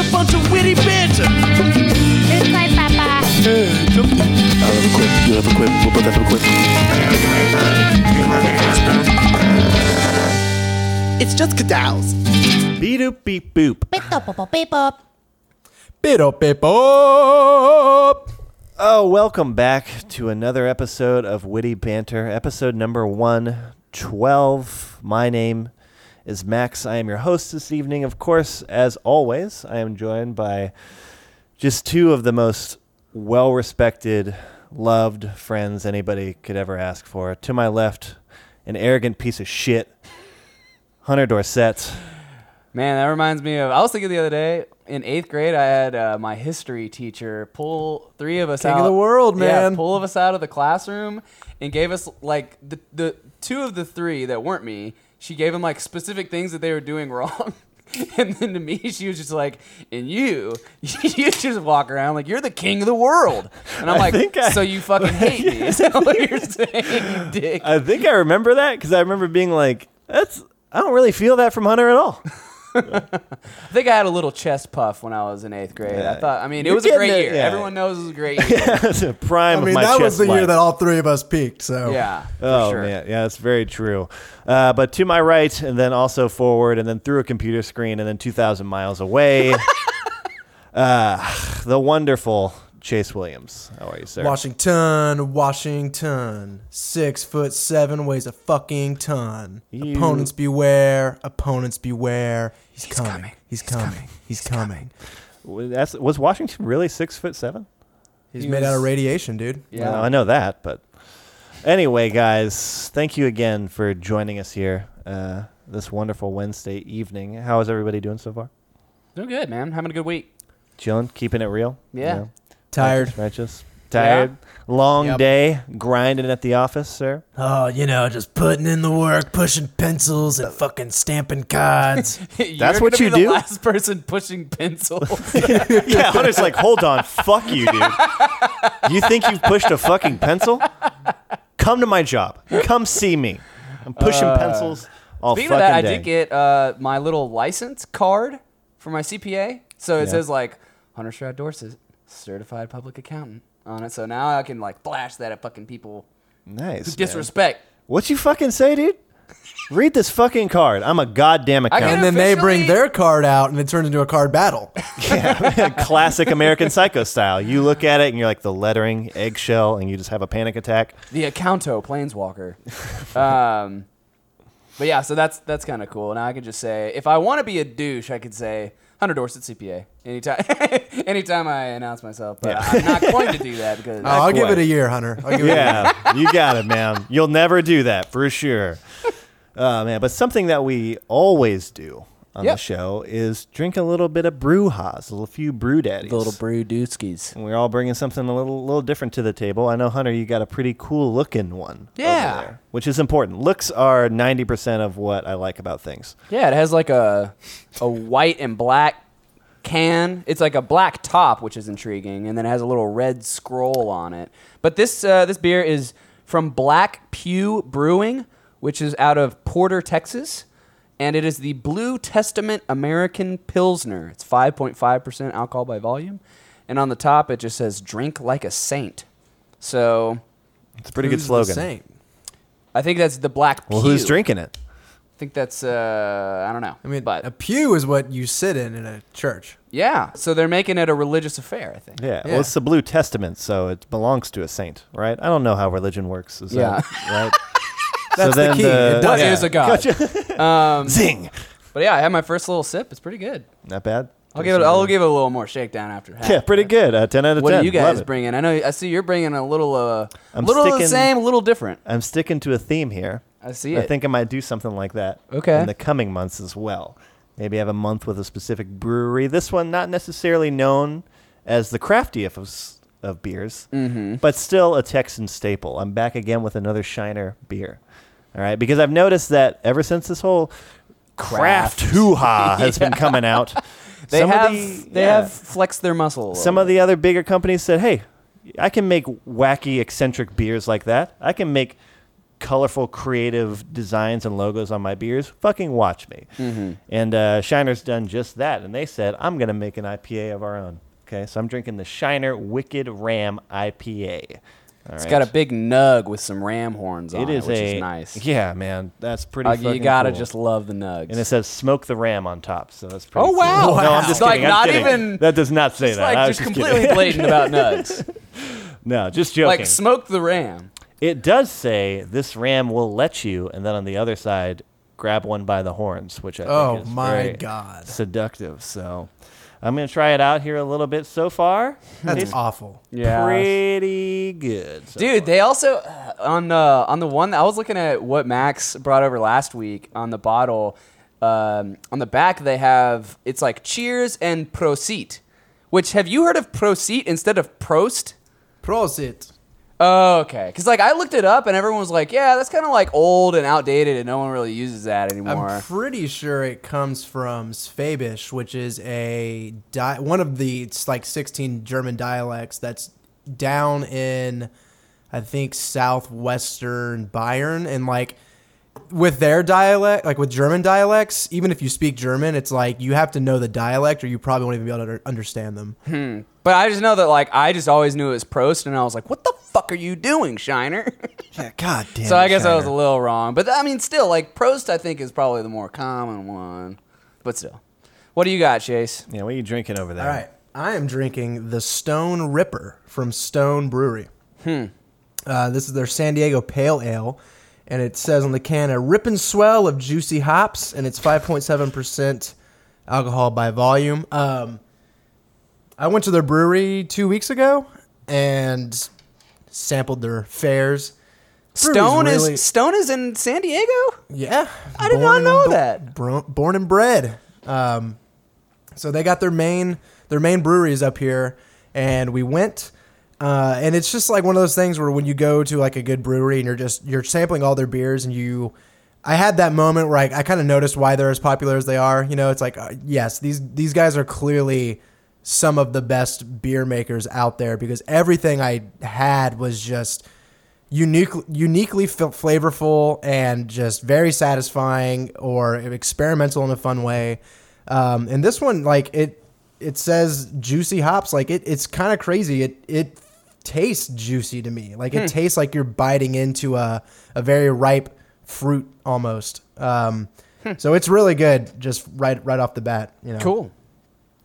a bunch of witty banter. It's my papa. I have a quip. You have a quip. We'll both have a quip. It's just cadals. Beep doop beep boop. Beep up, up, beep up. Bip bip up. Oh, welcome back to another episode of Witty Banter, episode number 112. My name is Max. I am your host this evening. Of course, as always, I am joined by just two of the most well respected, loved friends anybody could ever ask for. To my left, an arrogant piece of shit, Hunter Dorset. Man, that reminds me of. I was thinking the other day in eighth grade, I had uh, my history teacher pull three of us King out of the world, man. Yeah, pull of us out of the classroom and gave us like the the two of the three that weren't me. She gave him like specific things that they were doing wrong. And then to me, she was just like, "And you, you just walk around like you're the king of the world." And I'm I like, I- "So you fucking hate me?" Is that what you're saying, you dick? I think I remember that because I remember being like, that's, I don't really feel that from Hunter at all. I think I had a little chest puff when I was in eighth grade. Yeah. I thought, I mean, it You're was a great it, year. yeah. Everyone knows it was a great year. That's the prime I mean, of my that was chest the year that all three of us peaked. So Yeah. For Oh sure. man, yeah, that's very true. Uh, but to my right, and then also forward, and then through a computer screen, and then two thousand miles away, uh, the wonderful Chase Williams. How are you, sir? Washington, Washington, six foot seven, weighs a fucking ton. You- Opponents beware, opponents beware. He's, coming. coming. He's coming. He's coming. W- That's, was Washington really six foot seven? He's He made out of radiation, dude. Yeah. Well, I know that, but anyway, guys, thank you again for joining us here uh, this wonderful Wednesday evening. How is everybody doing so far? Doing good, man. Having a good week. Chilling, keeping it real. Yeah. Tired. righteous, righteous. Tired. Long Yep. day grinding at the office, sir. Oh, you know, just putting in the work, pushing pencils and fucking stamping cards. You're That's what gonna you be the do? last person pushing pencils. Yeah, Hunter's like, hold on, fuck you, dude. You think you've pushed a fucking pencil? Come to my job. Come see me. I'm pushing pencils all Uh, Speaking fucking of that, I day. did get uh, my little license card for my CPA. So it Yeah. says like Hunter Stroud Dorset, certified public accountant on it. So now I can like flash that at fucking people nice. who man. disrespect. What you fucking say, dude? Read this fucking card. I'm a goddamn accountant. and then they bring their card out and it turns into a card battle. Yeah, classic American Psycho style. You look at it and you're like the lettering, eggshell, and you just have a panic attack. The Accounto Planeswalker. um, but yeah, so that's that's kind of cool. Now I can just say, if I want to be a douche, I could say Hunter Dorset CPA anytime. anytime I announce myself, but Yeah. I'm not going to do that because Oh, I'll give it a year, Hunter. I'll give it a year. Yeah, you got it, man. You'll never do that for sure. Oh man, but something that we always do on the show is drink a little bit of brewhas, a little few brew daddies. the little brew dooskies. And we're all bringing something a little, little different to the table. I know, Hunter, you got a pretty cool looking one. over Yeah. there, which is important. Looks are ninety percent of what I like about things. Yeah, it has like a a white and black can. It's like a black top, which is intriguing, and then it has a little red scroll on it. But this uh, this beer is from Black Pew Brewing, which is out of Porter, Texas, and it is the Blue Testament American Pilsner. It's 5.5% alcohol by volume, and on the top it just says "Drink like a saint." So It's a pretty good Who's the slogan. saint? I think that's the Black Pew. Well, who's drinking it? I think that's uh, I don't know. I mean, but a pew is what you sit in in a church. Yeah, so they're making it a religious affair, I think. Yeah, Yeah. well, it's the Blue Testament, so it belongs to a saint, right? I don't know how religion works. Is Yeah. that right? That's the then key. the- It does- What Yeah. is a god? um, Zing. but yeah, I had my first little sip. It's pretty good. Not bad. I'll give it. I'll give it a little more shakedown after. half. Yeah, pretty good. Uh, ten out of What ten. do you Love guys it. bring? I know. I see you're bringing a little. Uh, I'm little of the sticking- same, a little different. I'm sticking to a theme here. I see I it. think I might do something like that. Okay. In the coming months as well. Maybe have a month with a specific brewery. This one not necessarily known as the craftiest of, s- of beers, Mm-hmm. but still a Texan staple. I'm back again with another Shiner beer. All right, because I've noticed that ever since this whole craft, hoo ha has been coming out, They some have. of the, they yeah, have flexed their muscle. a some of the other bigger companies said, "Hey, I can make wacky, eccentric beers like that. I can make colorful, creative designs and logos on my beers, fucking watch me. And uh, Shiner's done just that, and they said I'm gonna make an IPA of our own. Okay, so I'm drinking the Shiner Wicked Ram IPA. All It's right. got a big nug with some ram horns on It it, is which a is nice. Yeah, man, that's pretty. Uh, you gotta cool. just love the nugs. And it says "Smoke the Ram" on top, so that's pretty. Oh, cool. wow. No, I'm just Wow. kidding. Like, I'm not kidding. even- That does not say it's that. like I was just just completely kidding. blatant about nugs. no, just joking. like smoke the ram. It does say this ram will let you, and then on the other side, grab one by the horns, which I Oh think is my very God. seductive. So I'm gonna try it out here a little bit. So far, That's it's awful. Yeah. pretty good. so Dude, far. they also uh, on the on the one I was looking at what Max brought over last week on the bottle. Um, on the back they have it's like cheers and proceed. Which have you heard of proceed instead of prost? Prosit. Oh, okay. Because like I looked it up and everyone was like, "Yeah, that's kind of like old and outdated, and no one really uses that anymore." I'm pretty sure it comes from Swabisch, which is a di- one of the it's like 16 German dialects that's down in I think southwestern Bayern and like with their dialect, like with German dialects, even if you speak German, it's like you have to know the dialect or you probably won't even be able to understand them. but I just know that like I just always knew it was prost, and I was like, "What the fuck are you doing, Shiner?" Yeah, God damn. so I guess I was a little wrong. But I mean, still, like prost, I think is probably the more common one. But still, what do you got, Chase? Yeah, what are you drinking over there? All right. I am drinking the Stone Ripper from Stone Brewery. Hmm. Uh, this is their San Diego Pale Ale, and it says on the can a rip and swell of juicy hops, and it's 5.7% alcohol by volume. Um, I went to their brewery two weeks ago and sampled their. Brewery's Stone really- is Stone is in San Diego. yeah, I did not know that. bro- born and bred. Um, so they got their main their main breweries up here, and we went. Uh, and it's just like one of those things where when you go to like a good brewery and you're just you're sampling all their beers and you, I had that moment where I, I kind of noticed why they're as popular as they are. You know, it's like uh, yes, these these guys are clearly some of the best beer makers out there because everything I had was just unique, uniquely flavorful and just very satisfying or experimental in a fun way. Um, and this one, like it, it says juicy hops. Like it, it's kind of crazy. It it tastes juicy to me. Like it tastes like you're biting into a a very ripe fruit almost. Um, So it's really good, just right right off the bat. You know, Cool.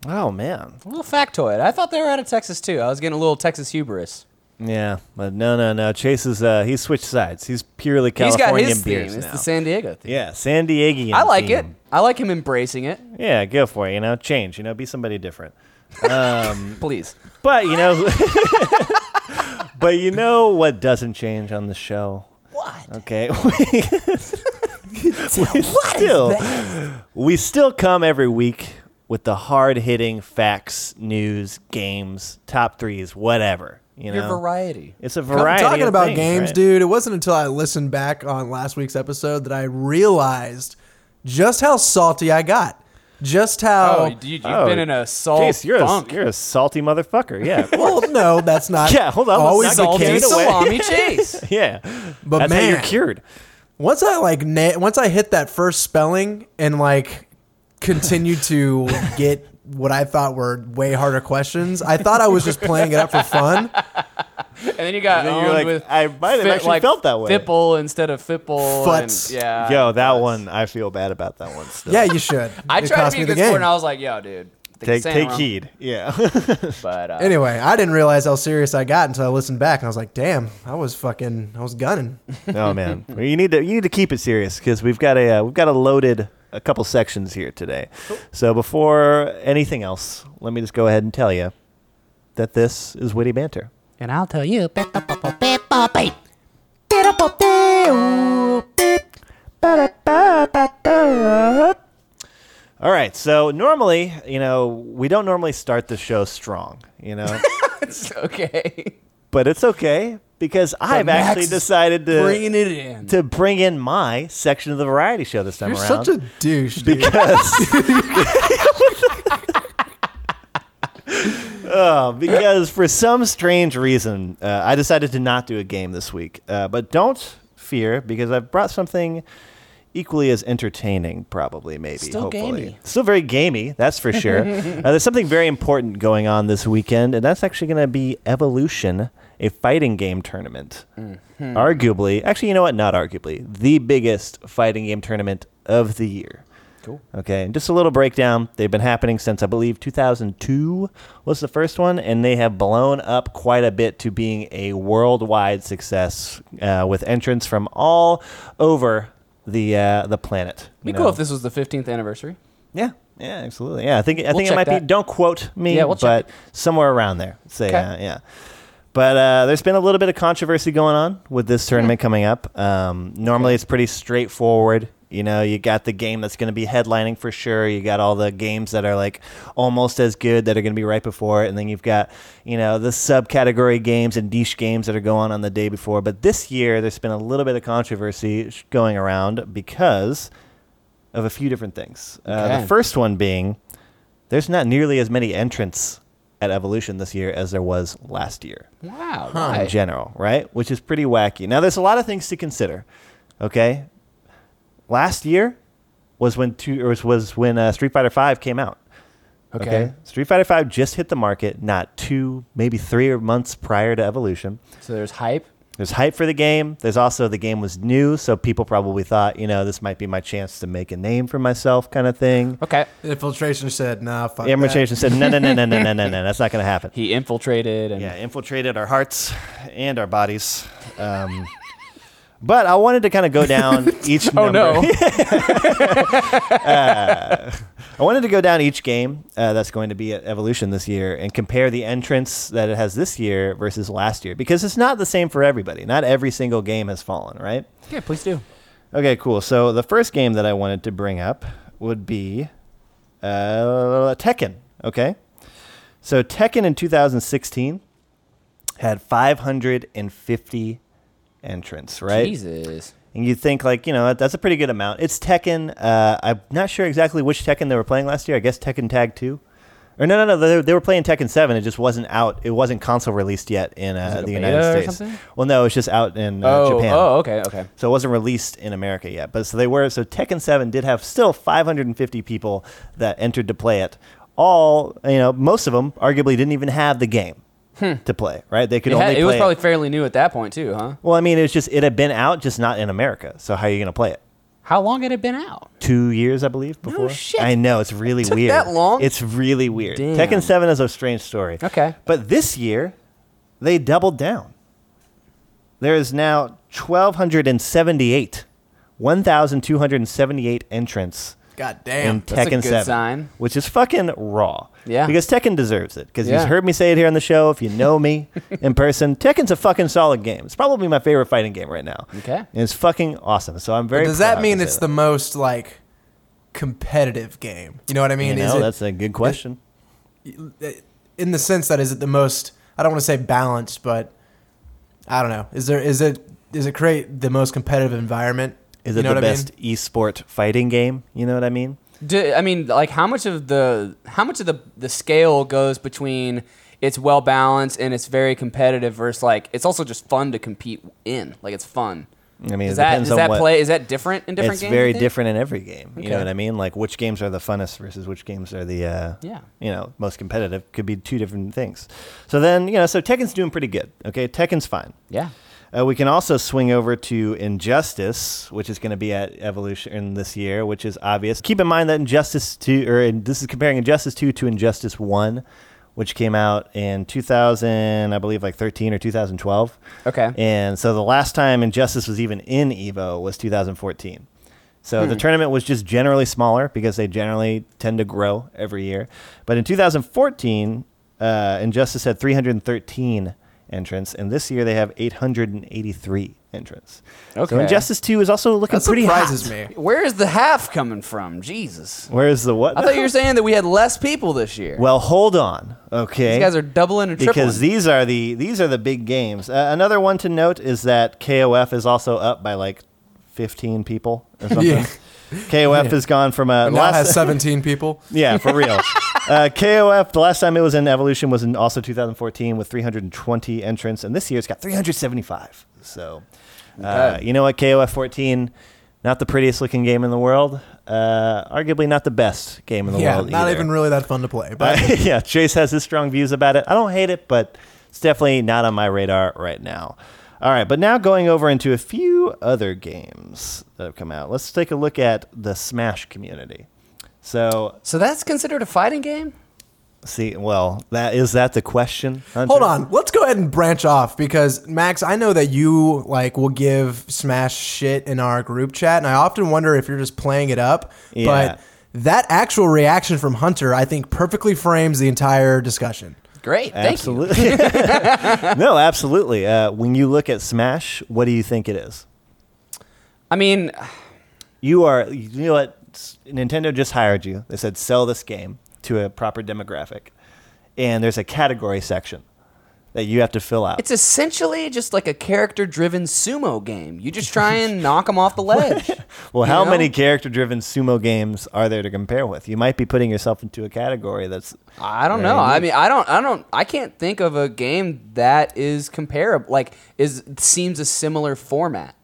Oh man. A little factoid. I thought they were out of Texas too. I was getting a little Texas hubris. Yeah, but no, no, no. Chase is uh, he's switched sides. He's purely He's got Californian his theme. beers It's now. the San Diego theme. yeah, San Diegan. I like it. I like him embracing it. Yeah, go for it. You know, change. You know, be somebody different. Um, Please. But you know, but you know what doesn't change on the show? What? Okay, we still we still come every week with the hard hitting facts, news, games, top threes, whatever. You know, Your variety. it's a variety. I'm talking about things, games, right? dude. It wasn't until I listened back on last week's episode that I realized just how salty I got. Just how. Oh, dude, you've Oh, been in a salt Chase, you're funk. a you're a salty motherfucker. Yeah, well, no, that's not. Yeah, hold on, Always not the salty carried case. away. salami chase. yeah. But That's how man, you're cured. once I like na- once I hit that first spelling and like continued to get what I thought were way harder questions, I thought I was just playing it up for fun. And then you got And then you're owned like, with I might have fit- actually like felt that way. Fipple instead of Fipple. and- Futs. yeah. Yo, that one I feel bad about that one. Still. Yeah, you should. I It tried to be a me the good sport, game. and I was like, "Yo, dude, take take wrong. heed. Yeah. But uh, Anyway, I didn't realize how serious I got until I listened back, and I was like, "Damn, I was fucking, I was gunning." oh man, Well, you need to you need to keep it serious because we've got a uh, we've got a loaded a couple sections here today. So before anything else, let me just go ahead and tell you that this is witty banter. And I'll tell you. All right, so normally, you know, we don't normally start the show strong, you know, it's okay. but it's okay because I've Max actually decided to Bringing it in. to bring in my section of the variety show this time You're around. such a douche, dude. because Oh, because for some strange reason, uh, I decided to not do a game this week. Uh, but don't fear because I've brought something equally as entertaining, probably, maybe. Still hopefully. gamey. Still very gamey, that's for sure. uh, there's something very important going on this weekend, and that's actually going to be Evolution, a fighting game tournament. Mm-hmm. Arguably, actually, you know what? Not arguably, the biggest fighting game tournament of the year. Cool. Okay, and just a little breakdown. They've been happening since I believe 2002 was the first one, and they have blown up quite a bit to being a worldwide success uh, with entrants from all over the uh, the planet. Be you cool know. if this was the 15th anniversary. Yeah, yeah, absolutely. Yeah, I think I We'll think it check might be. Don't quote me, Yeah, we'll check but somewhere around there. Say, Okay. uh, yeah. But uh, there's been a little bit of controversy going on with this tournament coming up. Um, normally, it's pretty straightforward. You know, you got the game that's going to be headlining for sure. You got all the games that are like almost as good that are going to be right before it, and then you've got you know the subcategory games and niche games that are going on the day before. But this year, there's been a little bit of controversy going around because of a few different things. Uh, Okay. the first one being there's not nearly as many entrants at Evolution this year as there was last year Wow. in general, right? Which is pretty wacky. Now, there's a lot of things to consider. Okay, last year was when two or was, was when uh, Street Fighter Five came out. Okay. Street Fighter Five just hit the market not two, maybe three months prior to Evolution. So there's hype there's hype for the game. There's also the game was new, so people probably thought, you know, this might be my chance to make a name for myself, kind of thing. Okay. Infiltration said, "Nah, fuck." Infiltration said, "No, no, no, no, no, no, no, no. That's not going to happen." He infiltrated. And- yeah, infiltrated our hearts and our bodies. Um, but I wanted to kind of go down each. oh no. uh, I wanted to go down each game uh, that's going to be at Evolution this year and compare the entrance that it has this year versus last year because it's not the same for everybody. Not every single game has fallen, right? yeah, please do. Okay, cool. So the first game that I wanted to bring up would be uh, Tekken. Okay, so Tekken in 2016 had 550 entrants, right? Jesus. And you think like you know that's a pretty good amount. It's Tekken. Uh, I'm not sure exactly which Tekken they were playing last year. I guess Tekken Tag Two, or no, no, no. They, they were playing Tekken Seven. It just wasn't out. It wasn't console released yet in uh, the United States. Well, no, it's just out in uh, oh, Japan. oh, okay, okay. So it wasn't released in America yet. But so they were. So Tekken 7 did have still 550 people that entered to play it. All, you know, most of them arguably didn't even have the game to play, right? They could. It, only had- it was probably fairly new at that point too, huh? Well, I mean, it was just, it had been out, just not in America. So how are you going to play it? How long had it been out? Two years, I believe, before. shit. I know it's really took weird. that long? It's really weird. Damn. Tekken Seven is a strange story. Okay. But this year, they doubled down. There is now 1,278, 1,278 entrants God in damn. That's a Tekken good 7, sign. which is fucking raw. Yeah. Because Tekken deserves it. Because Yeah. you've heard me say it here on the show. If you know me in person, Tekken's a fucking solid game. It's probably my favorite fighting game right now. Okay. And it's fucking awesome. So I'm very. Does that proud mean to it's the most like competitive game? You know what I mean? You is know, that's a good question. Uh, in the sense that is it the most? I don't want to say balanced, but I don't know. Is there is it does it create the most competitive environment? Is You it know the what I mean? best esport fighting game? You know what I mean? Do, I mean, like, how much of the how much of the the scale goes between it's well balanced and it's very competitive versus like it's also just fun to compete in, like it's fun. I mean, Is that depends is on that what. play? Is that different in different it's games? very different in every game. You know what I mean? Like which games are the funnest versus which games are the uh, Yeah. you know most competitive. Could be two different things. So then you know, so Tekken's doing pretty good. Okay, Tekken's fine. Yeah. Uh, we can also swing over to Injustice, which is going to be at Evolution this year, which is obvious. Keep in mind that Injustice 2, or in, this is comparing Injustice 2 to Injustice 1, which came out in 2000, I believe, like 13 or 2012. Okay. And so the last time Injustice was even in Evo was 2014. So the tournament was just generally smaller because they generally tend to grow every year. But in 2014, uh, Injustice had 313 entrants, and this year they have 883 entrants. So Okay. Injustice 2 is also looking That pretty surprises hot. me. Where is the half coming from? Jesus. Where's the what? I thought you were saying that we had less people this year. well, hold on. Okay. These guys are doubling and tripling. because these are the these are the big games. Uh, another one to note is that KOF is also up by like 15 people or something. Yeah. KOF has gone from a Now last has 17 people. yeah for real. uh, KOF the last time it was in Evolution was in also 2014 with 320 entrants, and this year it's got 375. So. Uh, you know what? KOF 14, not the prettiest looking game in the world. Uh, arguably not the best game in the world. yeah, world. not either. even really that fun to play. But But yeah, Chase has his strong views about it. I don't hate it, but it's definitely not on my radar right now. All right, but now going over into a few other games that have come out. Let's take a look at the Smash community. So, So that's considered a fighting game? see, well, that is that the question? Hunter? Hold on, let's go ahead and branch off because Max, I know that you like will give Smash shit in our group chat, and I often wonder if you're just playing it up. Yeah. But that actual reaction from Hunter, I think, perfectly frames the entire discussion. Great. Thank you. Absolutely. no, absolutely. Uh, when you look at Smash, what do you think it is? I mean, You are, you know what? Nintendo just hired you. They said sell this game to a proper demographic, and there's a category section that you have to fill out. it's essentially just like a character-driven sumo game. You just try and knock them off the ledge. well, how know? many character-driven sumo games are there to compare with? You might be putting yourself into a category that's. I don't Very know. I mean, I don't, I don't, I can't think of a game that is comparable. Like, is seems a similar format.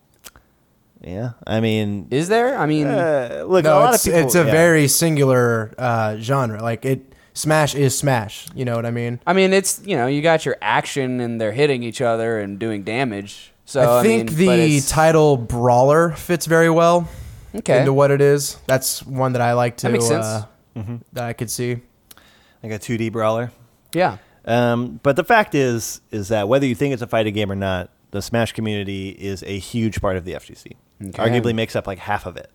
Yeah, I mean, Is there? I mean, uh, look, a No, lot it's, of people. it's a yeah. very singular uh, genre. Like it, Smash is Smash. You know what I mean? I mean, it's you know, you got your action and they're hitting each other and doing damage. So I I, think mean, the title Brawler fits very well okay. into what it is. That's one that I like to. That makes sense. Uh, That I could see. like a 2D brawler. yeah. Um, but the fact is, is that whether you think it's a fighting game or not, the Smash community is a huge part of the FGC. Okay. Arguably makes up like half of it.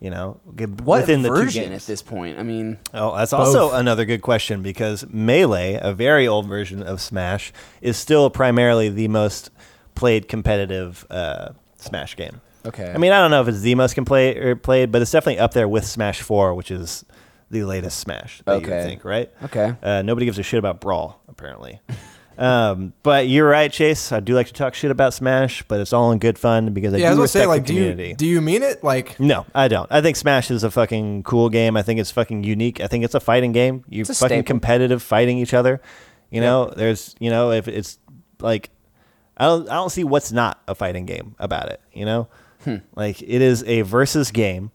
You know, What within the two version games. at this point? I mean, Oh, that's also another good question because Melee, a very old version of Smash, is still primarily the most played competitive uh, Smash game. Okay. I mean, I don't know if it's the most complay- or played, but it's definitely up there with Smash 4, which is the latest Smash. That you would think, right? Okay. Uh, nobody gives a shit about Brawl, apparently. um, but you're right, Chase. I do like to talk shit about Smash, but it's all in good fun because I Yeah, I do was respect say, like, the do you community. do you mean it? Like, No, I don't. I think Smash is a fucking cool game. I think it's fucking unique. I think it's a fighting game. You It's a fucking staple. competitive fighting each other. You know, there's you know, if it's like I don't I don't see what's not a fighting game about it, you know? Hmm. Like it is a versus game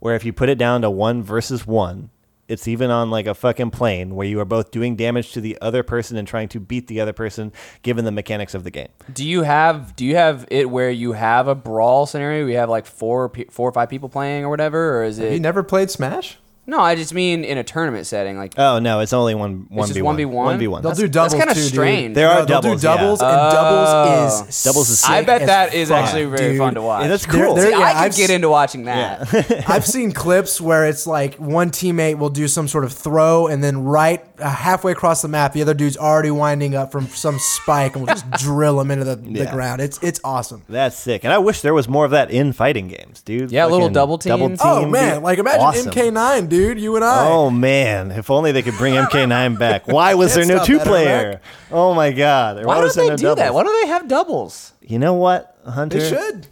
where if you put it down to one versus one, it's even on like a fucking plane where you are both doing damage to the other person and trying to beat the other person given the mechanics of the game. do you have do you have it where you have a brawl scenario? We have like four pe- four or five people playing or whatever, or is have you never played Smash? No, I just mean in a tournament setting. Like, Oh no, it's only one one just v one. 1v1? One v one. They'll That's- do doubles that's kinda too, dude. strange. There are No, they'll doubles, do yeah. doubles, and Oh. doubles is Doubles is sick I bet as that is fuck, actually very dude. fun to watch. Yeah, that's They're- cool. they're- See, yeah, I could I've get s- into watching that. I've seen clips where it's like one teammate will do some sort of throw, and then right uh, halfway across the map, the other dude's already winding up from some spike and will just drill him into the, the Yeah. ground. It's it's awesome. That's sick, and I wish there was more of that in fighting games, dude. Yeah, little Fucking double team. Oh would man, be like imagine awesome. MK9, dude. You and I. Oh man, if only they could bring MK9 back. Why was there no stop two that, player? Oh my god, Why was don't there they no do that? Why don't they have doubles? You know what, Hunter? they should.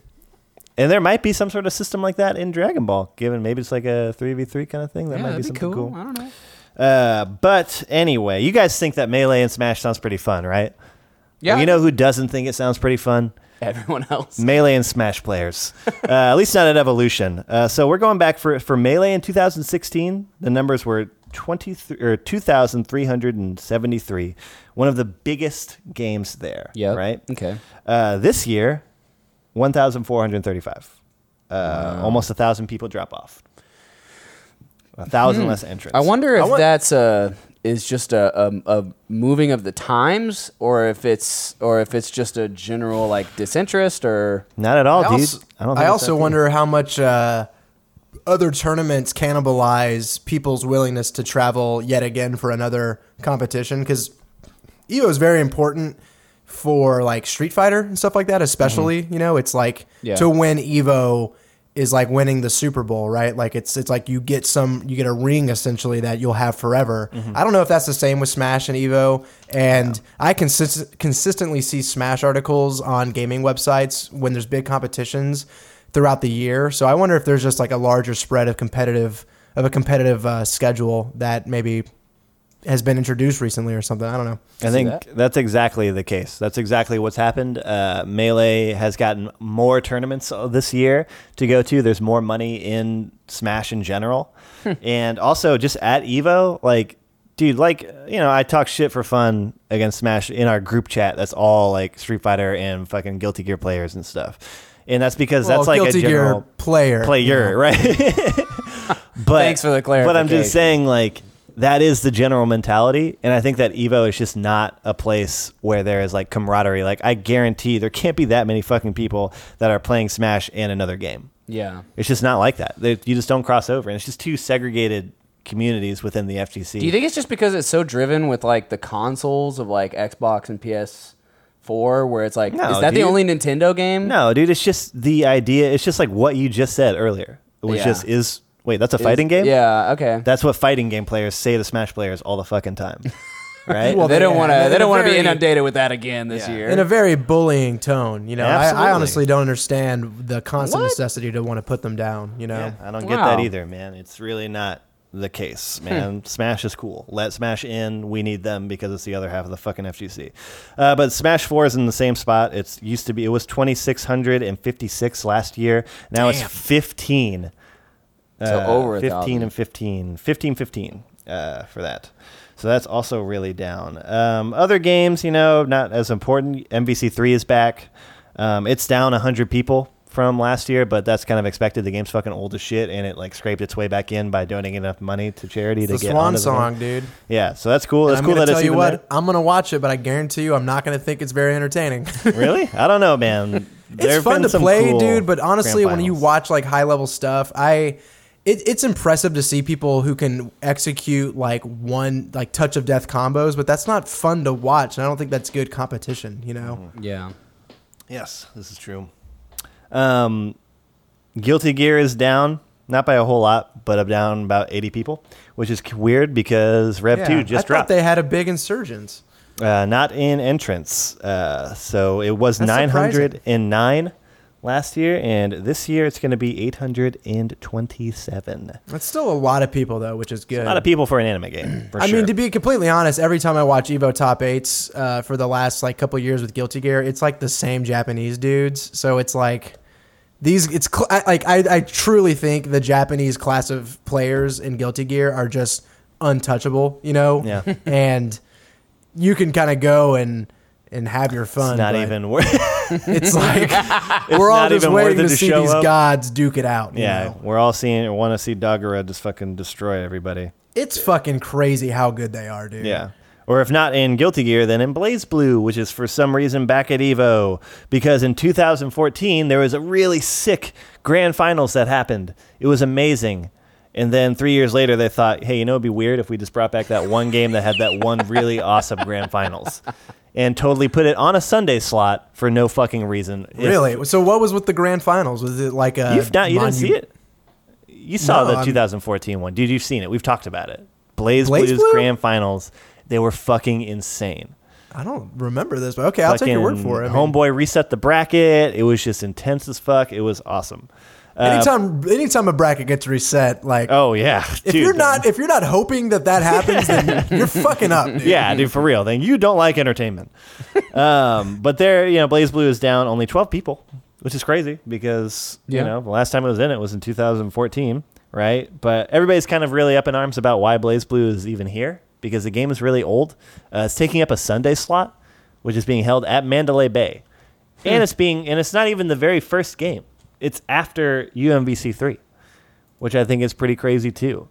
And there might be some sort of system like that in Dragon Ball. Given maybe it's like a three v three kind of thing. That yeah, might be that'd be something cool. cool. I don't know. Uh, but anyway, you guys think that Melee and Smash sounds pretty fun, right? Yeah, Well, you know who doesn't think it sounds pretty fun? everyone else. Melee and Smash players. uh, at least not at Evolution. Uh, so we're going back for for Melee in 2016. The numbers were 20 or 2,373. One of the biggest games there. Yeah. Right. Okay. Uh, this year, 1,435. Uh, Almost a thousand people drop off. A thousand less entrants. Hmm. I wonder if want- that's a is just a, a a moving of the times, or if it's or if it's just a general like disinterest, or Not at all, I dude. also, I don't. I Think it's also that wonder how much uh, other tournaments cannibalize people's willingness to travel yet again for another competition because Evo is very important for like Street Fighter and stuff like that. Especially, you know, it's like Yeah. to win Evo is like winning the Super Bowl, right? Like it's it's like you get some you get a ring essentially that you'll have forever. I don't know if that's the same with Smash and Evo, and I consist- consistently see Smash articles on gaming websites when there's big competitions throughout the year. So I wonder if there's just like a larger spread of competitive of a competitive uh, schedule that maybe has been introduced recently or something. I don't know. I think that? that's exactly the case. That's exactly what's happened. Uh, Melee has gotten more tournaments uh, this year to go to. There's more money in Smash in general, and also just at Evo, like, dude, like you know, I talk shit for fun against Smash in our group chat. That's all like Street Fighter and fucking Guilty Gear players and stuff, and that's because Well, that's like Guilty a general Gear player. player, you know. right? but Thanks for the clarification. But I'm just saying, like, that is the general mentality, and I think that Evo is just not a place where there is like camaraderie. Like, I guarantee there can't be that many fucking people that are playing Smash and another game. Yeah. It's just not like that. They, you just don't cross over, and it's just two segregated communities within the FGC. Do you think it's just because it's so driven with like the consoles of like Xbox and PS4, where it's like, No, is that the only Nintendo game? No, dude, it's just the idea. It's just like what you just said earlier, which Yeah. just is wait, that's a Is- fighting game. Yeah. Okay. That's what fighting game players say to Smash players all the fucking time, right? Well, they don't yeah, want to. a They don't want to be very- inundated with that again this Yeah. year. in a very bullying tone. You know, I, Absolutely. I honestly don't understand the constant What? necessity to want to put them down. You know, Yeah, I don't get Wow. that either, man. It's really not the case, Hmm. man. Smash is cool. Let Smash in. We need them because it's the other half of the fucking FGC. Uh, but Smash Four is in the same spot. It's used to be. It was twenty six hundred and fifty six last year. Now it's fifteen. So over a 15 thousand. and 15 15 15 uh, for that so that's also really down um, other games you know not as important mvc3 is back um, it's down 100 people from last year but that's kind of expected the game's fucking old as shit and it like scraped its way back in by donating enough money to charity to the get swan onto the game. song, dude. yeah so that's cool And that's I'm cool gonna that tell you even what, I'm gonna watch it, but I guarantee you, I'm not gonna think it's very entertaining. really i don't know man it's fun to play, cool dude. But honestly, when you watch like high level stuff, I it, it's impressive to see people who can execute like one like touch of death combos. But that's not fun to watch, and I don't think that's good competition. You know, Mm-hmm. yeah. Yes, this is true. Um, Guilty Gear is down, not by a whole lot, but up down about 80 people, which is weird because Rev Yeah, 2 I just thought dropped. they had a big insurgence. uh, not in entrance. Uh, so it was That's surprising. 909 last year, and this year it's going to be 827. That's still a lot of people though, which is good. A lot of people for an anime game, for I sure. mean, to be completely honest, every time I watch Evo Top Eights uh, for the last like couple years with Guilty Gear, it's like the same Japanese dudes. So it's like these. It's cl- I, like I, I truly think the Japanese class of players in Guilty Gear are just untouchable. You know, Yeah. and you can kind of go and and have your fun. it's not but even worth It's like we're all not just even worth waiting it to, to see show these up. gods duke it out. you Yeah, know? we're all seeing want to see Dagura just fucking destroy everybody. it's fucking crazy how good they are, dude. Yeah. Or if not in Guilty Gear, then in BlazBlue, which is for some reason back at Evo. Because in 2014, there was a really sick grand finals that happened. It was amazing. And then three years later, they thought, hey, you know, it'd be weird if we just brought back that one game that had that one really awesome grand finals and totally put it on a Sunday slot for no fucking reason. If- Really? So what was with the grand finals? Was it like a You've not, you didn't monu- see it? You saw No, the I'm- 2014 one. Dude, you've seen it. We've talked about it. Blaze, BlazBlue's Blue? grand finals. They were fucking insane. I don't remember this, but okay, I'll take your word Fucking for it. I mean, Homeboy reset the bracket. It was just intense as fuck. It was awesome. Uh, anytime, anytime a bracket gets reset, like oh yeah, if dude, you're not if you're not hoping that that happens, then you're fucking up. Dude. yeah, dude, for real. Then you don't like entertainment. um, but there, you know, BlazBlue is down only 12 people, which is crazy because Yeah. you know the last time it was in it was in 2014, right? But everybody's kind of really up in arms about why BlazBlue is even here because the game is really old. Uh, it's taking up a Sunday slot, which is being held at Mandalay Bay, and it's being and it's not even the very first game. It's after UMVC three, which I think is pretty crazy too.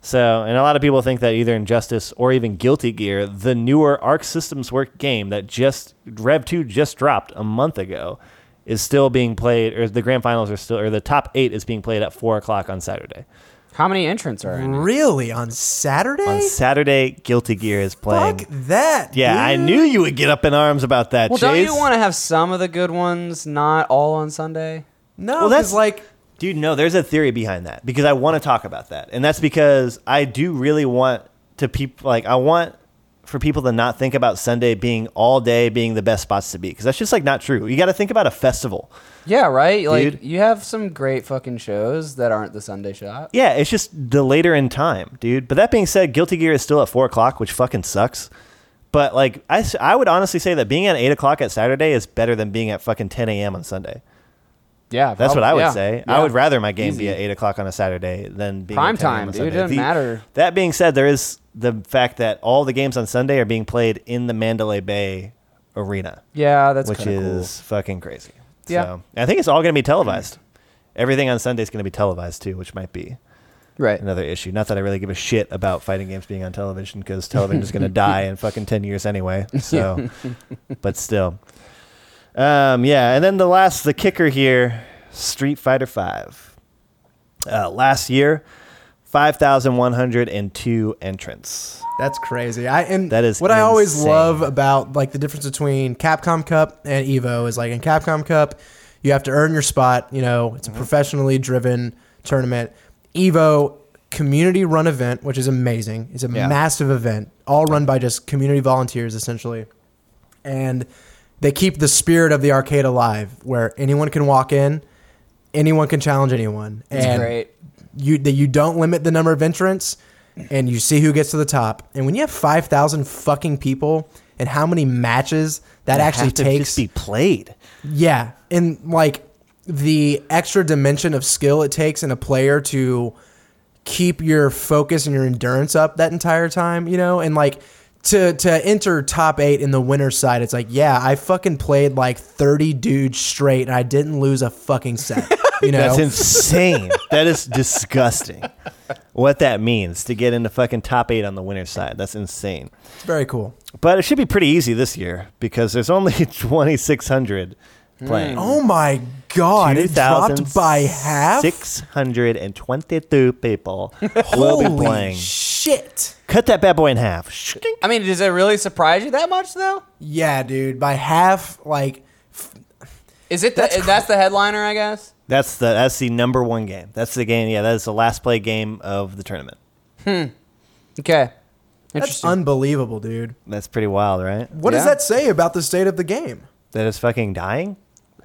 So, and a lot of people think that either Injustice or even Guilty Gear, the newer Arc Systems Work game that just Rev 2 just dropped a month ago, is still being played, or the grand finals are still, or the top eight is being played at four o'clock on Saturday. How many entrants are in it? Really on Saturday? On Saturday, Guilty Gear is playing. Fuck that. yeah, I knew you would get up in arms about that. Well, Chase. don't you want to have some of the good ones not all on Sunday? No, Well, that's like Dude, no, there's a theory behind that because I want to talk about that. And that's because I do really want to people like I want for people to not think about Sunday being all day being the best spots to be because that's just like not true. You got to think about a festival. Yeah, right. Like Dude. you have some great fucking shows that aren't the Sunday shop. Yeah, it's just the later in time, dude. But that being said, Guilty Gear is still at four o'clock, which fucking sucks. But like, I, I would honestly say that being at eight o'clock at Saturday is better than being at fucking ten a.m. on Sunday. Yeah, That's what I would yeah, say. I would rather my game Easy. be at eight o'clock on a Saturday than being Prime at 10 a.m. time, dude. It doesn't matter. That being said, there is the fact that all the games on Sunday are being played in the Mandalay Bay Arena, Yeah, that's which kinda cool. is fucking crazy. Yeah. So, I think it's all going to be televised. Everything on Sunday is going to be televised too, which might be right. another issue. Not that I really give a shit about fighting games being on television because television is going to die in fucking 10 years anyway. So, but still. Um, yeah. And then the last, the kicker here Street Fighter 5. Uh, last year, 5,102 entrants. That's crazy. I and That is what I always love about like the difference between Capcom Cup and Evo is like in Capcom Cup, you have to earn your spot. You know, it's a Mm-hmm. professionally driven tournament. Evo community run event, which is amazing. It's a Yeah. massive event, all run by just community volunteers essentially, and they keep the spirit of the arcade alive, where anyone can walk in, anyone can challenge anyone, It's and great. you that you don't limit the number of entrants and you see who gets to the top. And when you have 5,000 fucking people and how many matches that They actually have to takes just be played. yeah, and like the extra dimension of skill it takes in a player to keep your focus and your endurance up that entire time, you know, and like to to enter top eight in the winner's side, it's like, yeah, I fucking played like thirty dudes straight and I didn't lose a fucking set. You know, That's insane. that is disgusting. What that means to get into fucking top eight on the winner's side. That's insane. it's very cool. But it should be pretty easy this year because there's only 2,600 playing. Oh my god, it dropped by half. 622 people will be Holy playing. shit! Cut that bad boy in half. Shking. I mean, does it really surprise you that much though? Yeah, dude, by half, like Is it the, That's that's, the headliner? I guess. That's the that's the number one game. That's the game. Yeah, that is the last play game of the tournament. Hmm. Okay. that's Interesting. unbelievable, dude. That's pretty wild, right? What does Yeah. that say about the state of the game? That is fucking dying.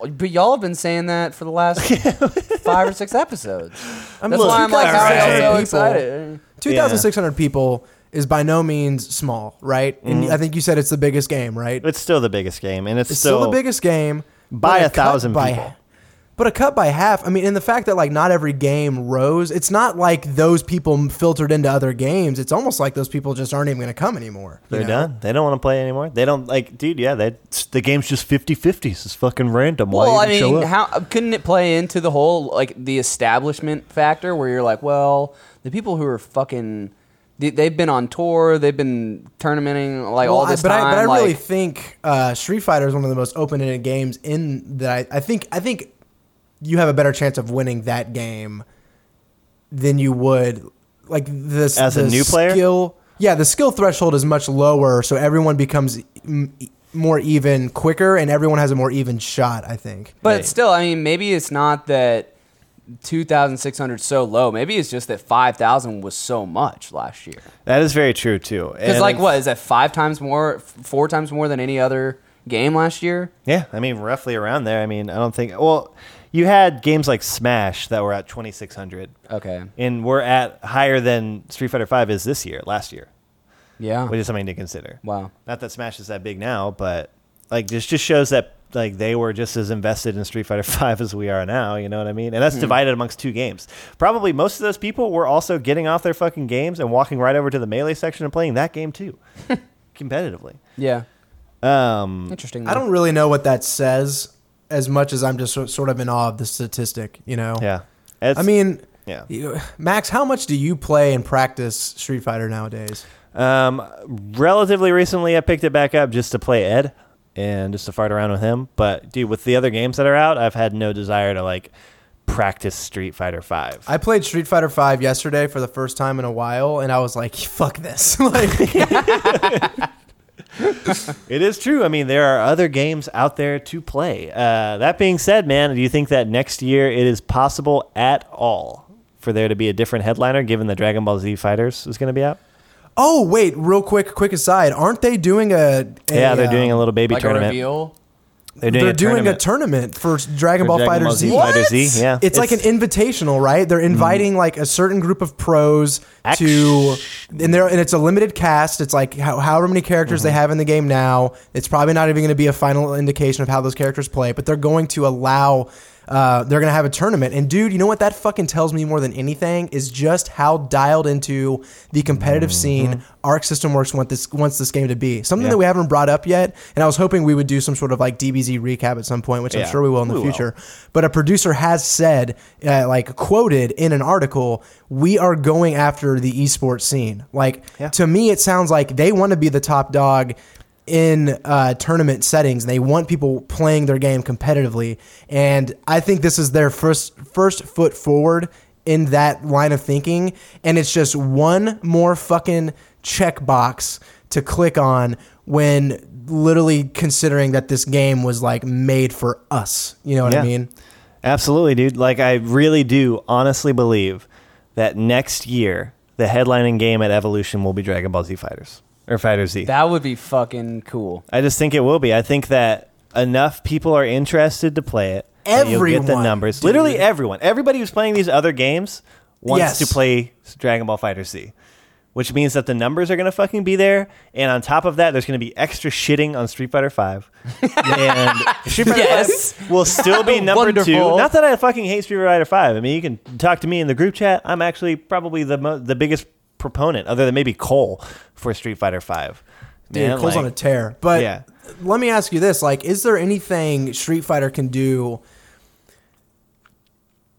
But y'all have been saying that for the last five or six episodes. I That's look, why I'm like, how are y'all so 2,600 excited? Two thousand six hundred people is by no means small, right? And mm. I think you said it's the biggest game, right? It's still the biggest game, and it's, It's still, the biggest game by but a cut thousand by- people. But a cut by half. I mean, and the fact that like not every game rose. It's not like those people filtered into other games. It's almost like those people just aren't even going to come anymore. They're know? done. They don't want to play anymore. They don't like, dude. Yeah, they, the game's just 50-50. It's fucking random. Why Well, I mean, how couldn't it play into the whole like the establishment factor where you're like, well, the people who are fucking they, they've been on tour, they've been tournamenting like all Well, I- this but time. I, but I like, really think uh, Street Fighter is one of the most open-ended games in that. I, I think I think you have a better chance of winning that game than you would like this As a new player? Skill, yeah, the skill threshold is much lower, so everyone becomes m- more even quicker, and everyone has a more even shot. I think. but Right. still, I mean, maybe it's not that 2,600 so low. Maybe it's just that 5,000 was so much last year. that is very true too. Because And like, what is that? Five times more, f- four times more than any other game last year? Yeah, I mean, roughly around there. I mean, I don't think. Well, you had games like Smash that were at twenty six hundred, Okay, and we're at higher than Street Fighter Five is this year, last year, yeah. which is something to consider. Wow. Not that Smash is that big now, but like this just shows that like they were just as invested in Street Fighter Five as we are now. You know what I mean? And that's divided amongst two games. Probably most of those people were also getting off their fucking games and walking right over to the melee section and playing that game too, competitively. Yeah, Um, interesting. I don't really know what that says as much as I'm just sort of in awe of the statistic. You know. yeah. It's, I mean, yeah. you- Max, how much do you play and practice Street Fighter nowadays? Um, relatively recently, I picked it back up just to play Ed and just to fart around with him. But dude, with the other games that are out, I've had no desire to like practice Street Fighter Five. I played Street Fighter Five yesterday for the first time in a while, and I was like, "Fuck this!" like, It is true. I mean, there are other games out there to play. Uh, that being said, man, do you think that next year it is possible at all for there to be a different headliner, given that Dragon Ball Z Fighters is going to be out? Oh wait, real quick, quick aside. Aren't they doing a? a yeah, they're doing a um, little baby like a tournament. They're doing, They're a, doing tournament a tournament for Dragon for Ball Dragon Fighter Z. Fighter Z. Yeah, It's, like an invitational, right? They're inviting like a certain group of pros to, and they're and it's a limited cast. It's like how, however many characters they mm-hmm. have in the game now. It's probably not even going to be a final indication of how those characters play, but they're going to allow. Uh, they're gonna have a tournament, and dude, you know what that fucking tells me more than anything is just how dialed into the competitive scene Arc System Works want this wants this game to be. Something Yeah. that we haven't brought up yet, and I was hoping we would do some sort of like DBZ recap at some point, which I'm sure we will in the we will. future. But a producer has said, uh, like quoted in an article, we are going after the esports scene. Like Yeah. to me, it sounds like they want to be the top dog in uh, tournament settings. They want people playing their game competitively, and I think this is their first first foot forward in that line of thinking. And it's just one more fucking checkbox to click on when literally considering that this game was like made for us. You know what I mean? Absolutely, dude. Like I really do honestly believe that next year the headlining game at Evolution will be Dragon Ball Z Fighters or Fighter Z. That would be fucking cool. I just think it will be. I think that enough people are interested to play it. that you'll get the Everyone, numbers. dude. Literally everyone. Everybody who's playing these other games wants Yes. to play Dragon Ball FighterZ. Which means that the numbers are gonna fucking be there, and on top of that, there's gonna be extra shitting on Street Fighter Five, and Street Fighter Yes. Five will still be number two. Wonderful. Not that I fucking hate Street Fighter Five. I mean, you can talk to me in the group chat. I'm actually probably the mo- the biggest proponent, other than maybe Cole, for Street Fighter Five. Dude, Man, Cole's like- on a tear. But Yeah. let me ask you this: like, is there anything Street Fighter can do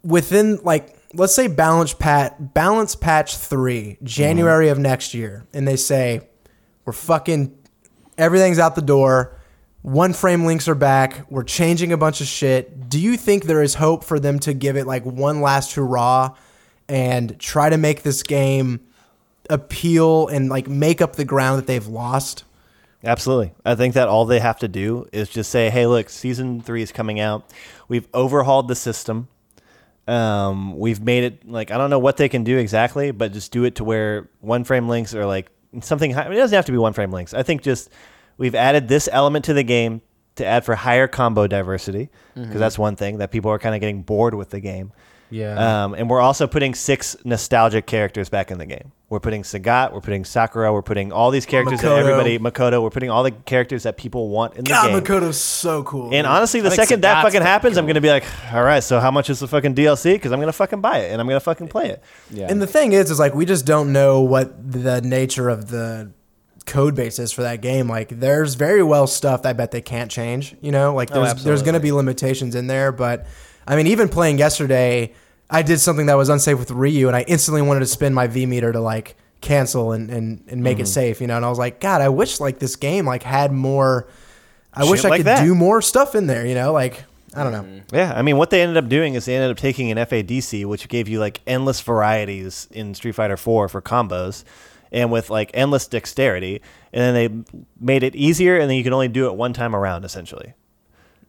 within, like, let's say balance pat balance patch three, January of next year, and they say we're fucking everything's out the door. One frame links are back. We're changing a bunch of shit. Do you think there is hope for them to give it like one last hurrah and try to make this game appeal and like make up the ground that they've lost? Absolutely. I think that all they have to do is just say, hey, look, season three is coming out. We've overhauled the system. Um, we've made it like, I don't know what they can do exactly, but just do it to where one frame links are like something high. It doesn't have to be one frame links. I think just we've added this element to the game to add for higher combo diversity because that's one thing that people are kind of getting bored with the game. Yeah. Um, and we're also putting six nostalgic characters back in the game. We're putting Sagat, we're putting Sakura, we're putting all these characters that everybody Makoto. We're putting all the characters that people want in the God, game. Makoto's so cool. And honestly, the second that Sagat's fucking fucking happens, I'm gonna be like, all right, so how much is the fucking DLC? Because I'm gonna fucking buy it and I'm gonna fucking play it. yeah. and the thing is, is like we just don't know what the nature of the code base is for that game. Like, there's very well stuff that I bet they can't change. You know, like Oh, there's there's going to be limitations in there. But I mean, even playing yesterday, I did something that was unsafe with Ryu, and I instantly wanted to spin my V meter to like cancel and and, and make it Mm-hmm. safe. You know, and I was like, God, I wish like this game like had more. I wish I like could that. do more stuff in there. You know, like I don't know. Yeah, I mean, what they ended up doing is they ended up taking an FADC, which gave you like endless varieties in Street Fighter 4 for combos, and with like endless dexterity, and then they made it easier, and then you can only do it one time around, essentially.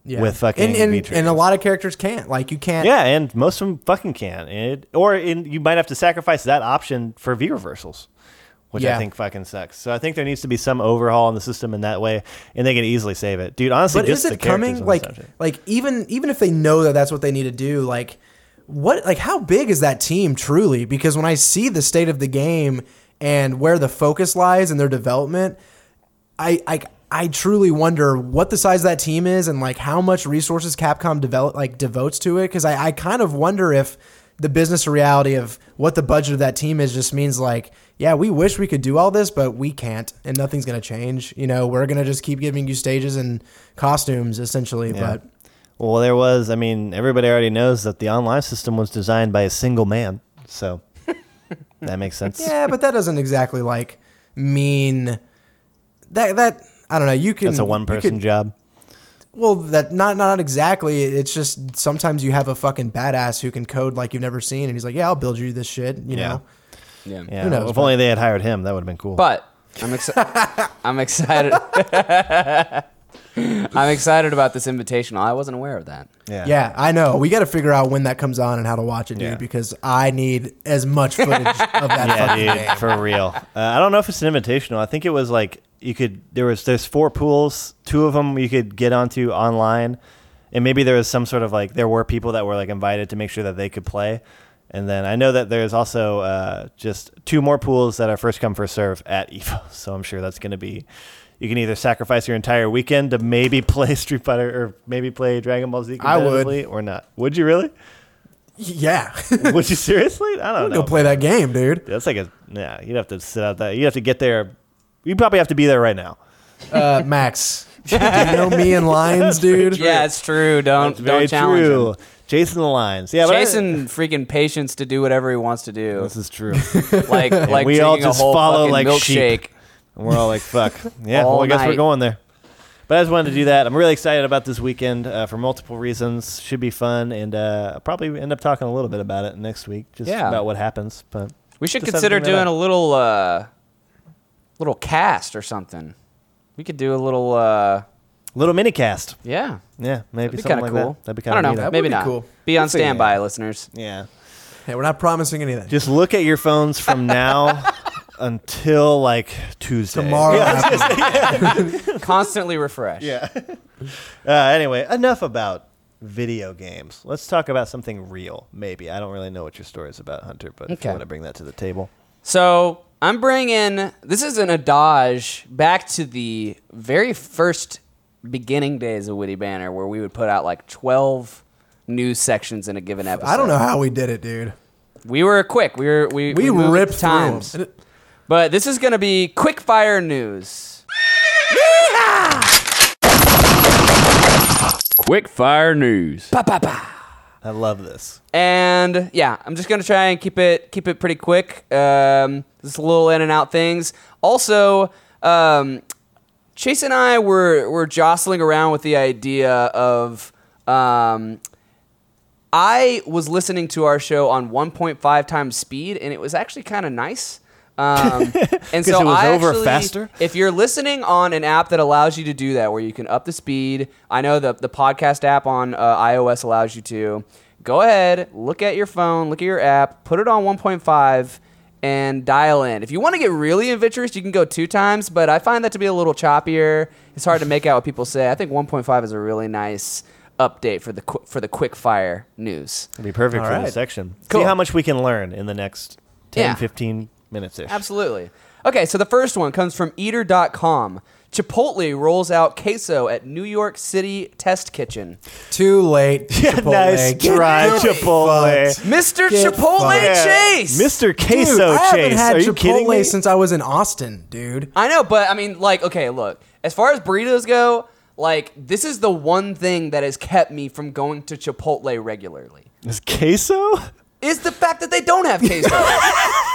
Yeah. With fucking and and, and a lot of characters can't. Like you can't. Yeah, and most of them fucking can, and it, or in, you might have to sacrifice that option for V reversals, which I think fucking sucks. So I think there needs to be some overhaul in the system in that way, and they can easily save it, dude. Honestly, but is it coming like like even even if they know that that's what they need to do like what like how big is that team truly because when i see the state of the game and where the focus lies in their development i i I truly wonder what the size of that team is and like how much resources Capcom develop like devotes to it because I, I kind of wonder if the business reality of what the budget of that team is just means like yeah we wish we could do all this but we can't and nothing's gonna change you know we're gonna just keep giving you stages and costumes essentially Yeah. but Well, there was. I mean, everybody already knows that the online system was designed by a single man, so that makes sense. yeah but that doesn't exactly like mean that that I don't know you can That's a one-person job. Well, that not not exactly. It's just sometimes you have a fucking badass who can code like you've never seen, and he's like, "Yeah, I'll build you this shit." You Yeah. know, yeah. Yeah, Who knows, if but- only they had hired him, that would have been cool. But I'm excited. I'm excited. I'm excited about this invitational. I wasn't aware of that. Yeah. Yeah, I know. We got to figure out when that comes on and how to watch it, dude. Yeah. Because I need as much footage of that Yeah, fucking dude, game. for real. Uh, I don't know if it's an invitational. I think it was like you could. There was there's four pools. Two of them you could get onto online, and maybe there was some sort of like there were people that were like invited to make sure that they could play. And then I know that there's also uh, just two more pools that are first come first serve at Evo. So I'm sure that's going to be. You can either sacrifice your entire weekend to maybe play Street Fighter or maybe play Dragon Ball Z I would. competitively or not. Would you really? Yeah, Would you seriously? I don't know. go play that game, dude. That's like a yeah. You'd have to sit out that. You'd have to get there. You probably have to be there right now. Uh, Max, do you know me and Lions, dude? Yeah, it's true. Don't Very don't challenge true. him. Jason the Lions. Yeah, but I- Jason freaking patience to do whatever he wants to do. this is true. Like like we all drinking a just whole follow fucking like milkshake. sheep. And we're all like, fuck. Yeah, All well, I guess we're night. going there. But I just wanted to do that. I'm really excited about this weekend uh, for multiple reasons. Should be fun, and uh, I'll probably end up talking a little bit about it next week, just Yeah. about what happens. But We should Just consider have to bring that doing a little uh little cast or something. We could do a little uh little mini cast. yeah. Yeah, maybe That'd be something kind like of cool. that. That'd be I kind don't of know. That would Maybe be not. cool. Be on We'll figure it standby, listeners. Yeah. Hey, we're not promising anything. Just look at your phones from now until like Tuesday. Tomorrow afternoon. Constantly refresh. Yeah. uh, anyway, enough about video games. Let's talk about something real. Maybe I don't really know what your story is about, Hunter, but if you Okay. want to bring that to the table, So I'm bringing this is an adage back to the very first beginning days of Witty Banter, where we would put out like 12 news sections in a given episode. I don't know how we did it, dude. We were quick. We were we We, moved ripped times. through 'em. But this is going to be quick fire news. Quick fire news. Pa, pa, pa. I love this. And yeah, I'm just gonna try and keep it keep it pretty quick. Um, just little in and out things. Also, um, Chase and I were were jostling around with the idea of. Um, I was listening to our show on 1.5 times speed, and it was actually kind of nice. Um, and so it was I over actually- faster? If you're listening on an app that allows you to do that, where you can up the speed, I know the the podcast app on uh, iOS allows you to. Go ahead, look at your phone, look at your app, put it on 1.5, and dial in. If you want to get really adventurous, you can go two times, but I find that to be a little choppier. It's hard to make out what people say. I think 1.5 is a really nice update for the qu- for the quick fire news. It'd be perfect All for right. this section. Cool. See how much we can learn in the next 10, Yeah. 15 minutes ish. Absolutely. Okay, so the first one comes from eater.com. Chipotle rolls out queso at New York City test kitchen. Too late. Chipotle. nice Get try, fucked. Chipotle. Mr. Get Chipotle fucked. Yeah. Chase! Mr. Dude, Queso I haven't Chase. had Are you kidding Chipotle me? since I was in Austin, dude. I know, but I mean, like, okay, look. As far as burritos go, like, this is the one thing that has kept me from going to Chipotle regularly. Is queso? Is the fact that they don't have queso.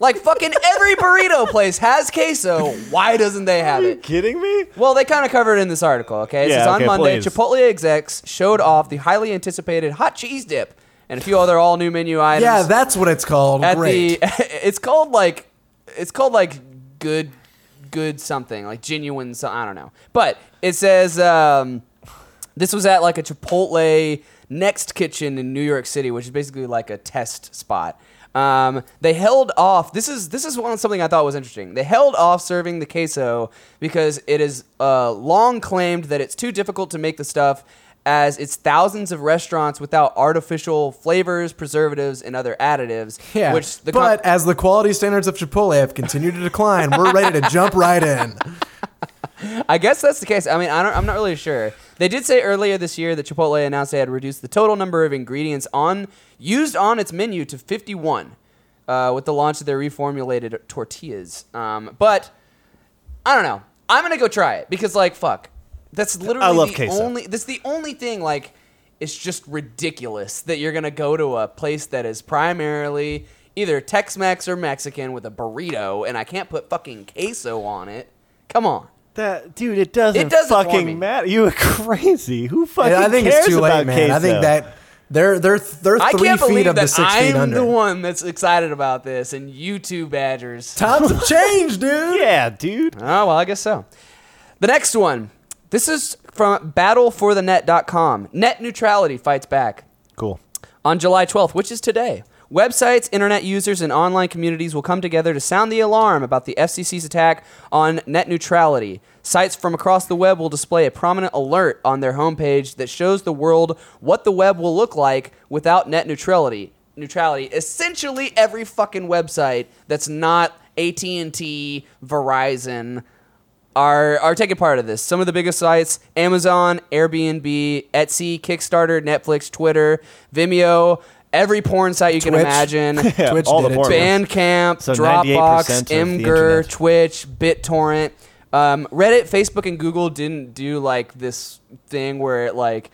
like, fucking every burrito place has queso. Why doesn't they have it? kidding me? Well, they kind of covered it in this article, okay? Yeah, is on okay, Monday. please. Chipotle execs showed off the highly anticipated hot cheese dip and a few other all new menu items. Yeah, that's what it's called. at Great. the it's called like it's called like good good something like genuine so I don't know. But it says um, this was at like a Chipotle Next Kitchen in New York City, which is basically like a test spot. Um, they held off. This is this is one something I thought was interesting. They held off serving the queso because it is uh, long claimed that it's too difficult to make the stuff, as it's thousands of restaurants without artificial flavors, preservatives, and other additives. yeah, which the com- but as the quality standards of Chipotle have continued to decline, we're ready to jump right in. I guess that's the case. I mean, I don't, I'm not really sure. They did say earlier this year that Chipotle announced they had reduced the total number of ingredients on used on its menu to 51 uh, with the launch of their reformulated tortillas. Um, but I don't know. I'm gonna go try it because, like, fuck, that's literally I love the queso. only. That's the only thing. Like, it's just ridiculous that you're gonna go to a place that is primarily either Tex-Mex or Mexican with a burrito, and I can't put fucking queso on it. Come on. That dude, it doesn't, It doesn't fucking matter. You are crazy. Who fucking And I think cares it's too late, about man. I think queso? that they're they're they're I three can't feet believe of the that six feet I'm under. the one that's excited about this, and you two badgers. Times have changed, dude. Yeah, dude. Oh well, I guess so. The next one, This is from battleforthenet.com. Net neutrality fights back. Cool. On July 12th, which is today, websites, internet users, and online communities will come together to sound the alarm about the FCC's attack on net neutrality. Sites from across the web will display a prominent alert on their homepage that shows the world what the web will look like without net neutrality. Neutrality. Essentially, every fucking website that's not AT&T, Verizon, are are taking part of this. Some of the biggest sites: Amazon, Airbnb, Etsy, Kickstarter, Netflix, Twitter, Vimeo, every porn site you can Twitch. imagine. Yeah, Twitch all did the it porn Bandcamp, So 98% Dropbox, of the Imgur, internet. Twitch, BitTorrent. Um, Reddit, Facebook, and Google didn't do like this thing where it like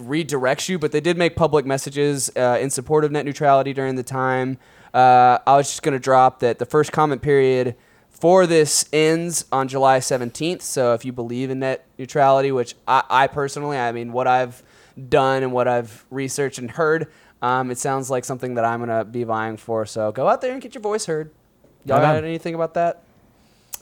redirects you, but they did make public messages uh, in support of net neutrality during the time. Uh, I was just going to drop that the first comment period for this ends on July 17th. So if you believe in net neutrality, which I, I personally, I mean, what I've done and what I've researched and heard, um, it sounds like something that I'm going to be vying for. So go out there and get your voice heard. Y'all got anything about that?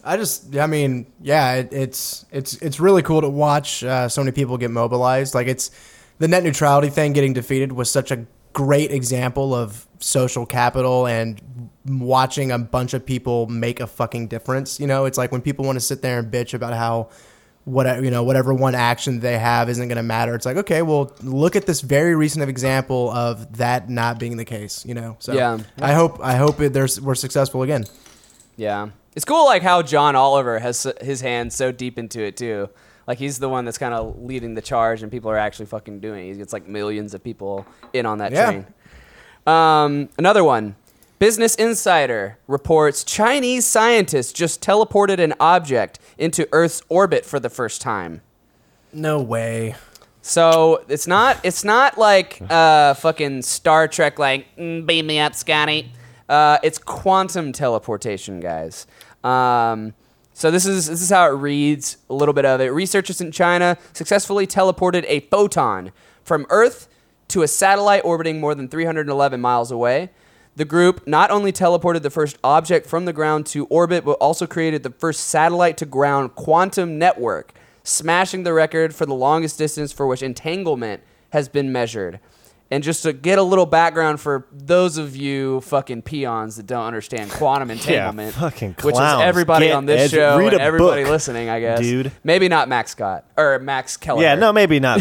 I just, I mean, yeah, it, it's it's it's really cool to watch uh, so many people get mobilized. Like it's the net neutrality thing getting defeated was such a great example of social capital and watching a bunch of people make a fucking difference. You know, it's like when people want to sit there and bitch about how whatever you know whatever one action they have isn't going to matter. It's like okay, well, look at this very recent example of that not being the case. You know, so Yeah. I hope I hope it, there's we're successful again. Yeah, it's cool like how John Oliver has his hands so deep into it too. Like he's the one that's kind of leading the charge, and people are actually fucking doing it. He gets like millions of people in on that Yeah. train. Um, another one. Business Insider reports Chinese scientists just teleported an object into Earth's orbit for the first time. No way. So it's not it's not like uh, fucking Star Trek like "Mm, beam me up, Scotty. Uh, it's quantum teleportation, guys. Um, so this is this is how it reads. A little bit of it. Researchers in China successfully teleported a photon from Earth to a satellite orbiting more than 311 miles away. The group not only teleported the first object from the ground to orbit, but also created the first satellite to ground quantum network, smashing the record for the longest distance for which entanglement has been measured. And just to get a little background for those of you fucking peons that don't understand quantum entanglement, fucking which is clowns. everybody Get on this edu- show read and a everybody book, listening, I guess. dude. Maybe not Max Scott or Max Keller. Yeah, no, maybe not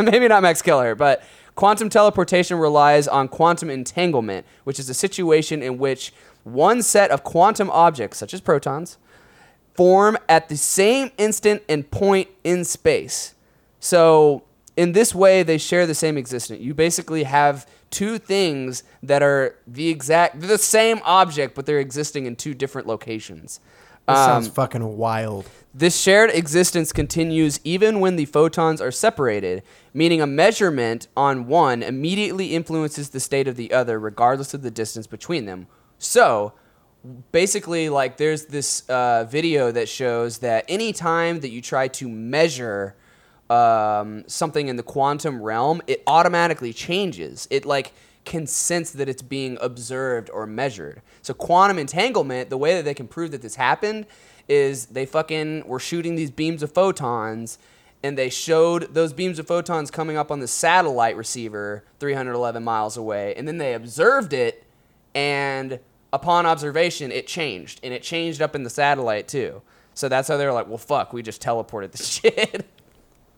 me. maybe not Max Keller, but quantum teleportation relies on quantum entanglement, which is a situation in which one set of quantum objects, such as protons, form at the same instant and point in space. So, in this way, they share the same existence. You basically have two things that are the exact, the same object, but they're existing in two different locations. That Um, sounds fucking wild. This shared existence continues even when the photons are separated, meaning a measurement on one immediately influences the state of the other, regardless of the distance between them. So, basically, like, there's this uh, video that shows that any time that you try to measure um, something in the quantum realm, it automatically changes. It, like, can sense that it's being observed or measured. So quantum entanglement, the way that they can prove that this happened is they fucking were shooting these beams of photons and they showed those beams of photons coming up on the satellite receiver 311 miles away and then they observed it and upon observation it changed and it changed up in the satellite too. So that's how they were like, "Well, fuck, we just teleported the shit."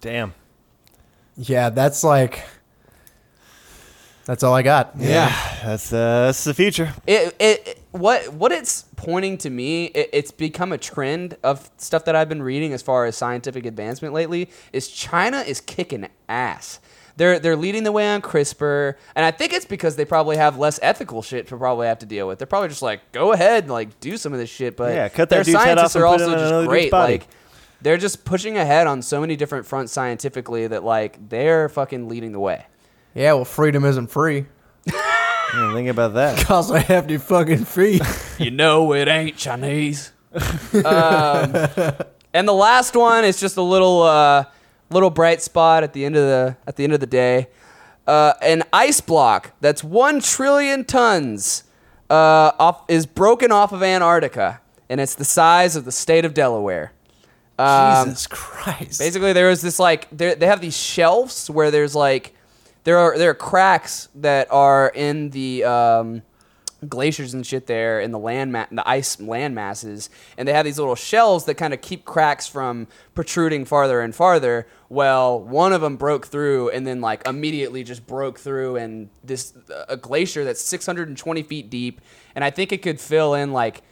Damn. Yeah, that's like. That's all I got. That's uh, that's the future. it, it, it- what what it's pointing to me it, it's become a trend of stuff that i've been reading as far as scientific advancement lately is china is kicking ass. They're they're leading the way on crispr and i think it's because they probably have less ethical shit to probably have to deal with. They're probably just like go ahead and like do some of this shit but Yeah, cut that their dude's head scientists off are put also just great. like they're just pushing ahead on so many different fronts scientifically that like they're fucking leading the way Yeah, well, freedom isn't free. Yeah, think about that. Cause I have to fucking free. You know it ain't Chinese. um, and the last one is just a little uh, little bright spot at the end of the at the end of the day. Uh, an ice block that's one trillion tons uh, off, is broken off of Antarctica, and it's the size of the state of Delaware. Um, Jesus Christ. Basically, there was this like they have these shelves where there's like there are there are cracks that are in the um, glaciers and shit there in the land ma- the ice land masses, and they have these little shells that kind of keep cracks from protruding farther and farther. Well, one of them broke through and then like immediately just broke through, and this a glacier that's 620 feet deep, and I think it could fill in like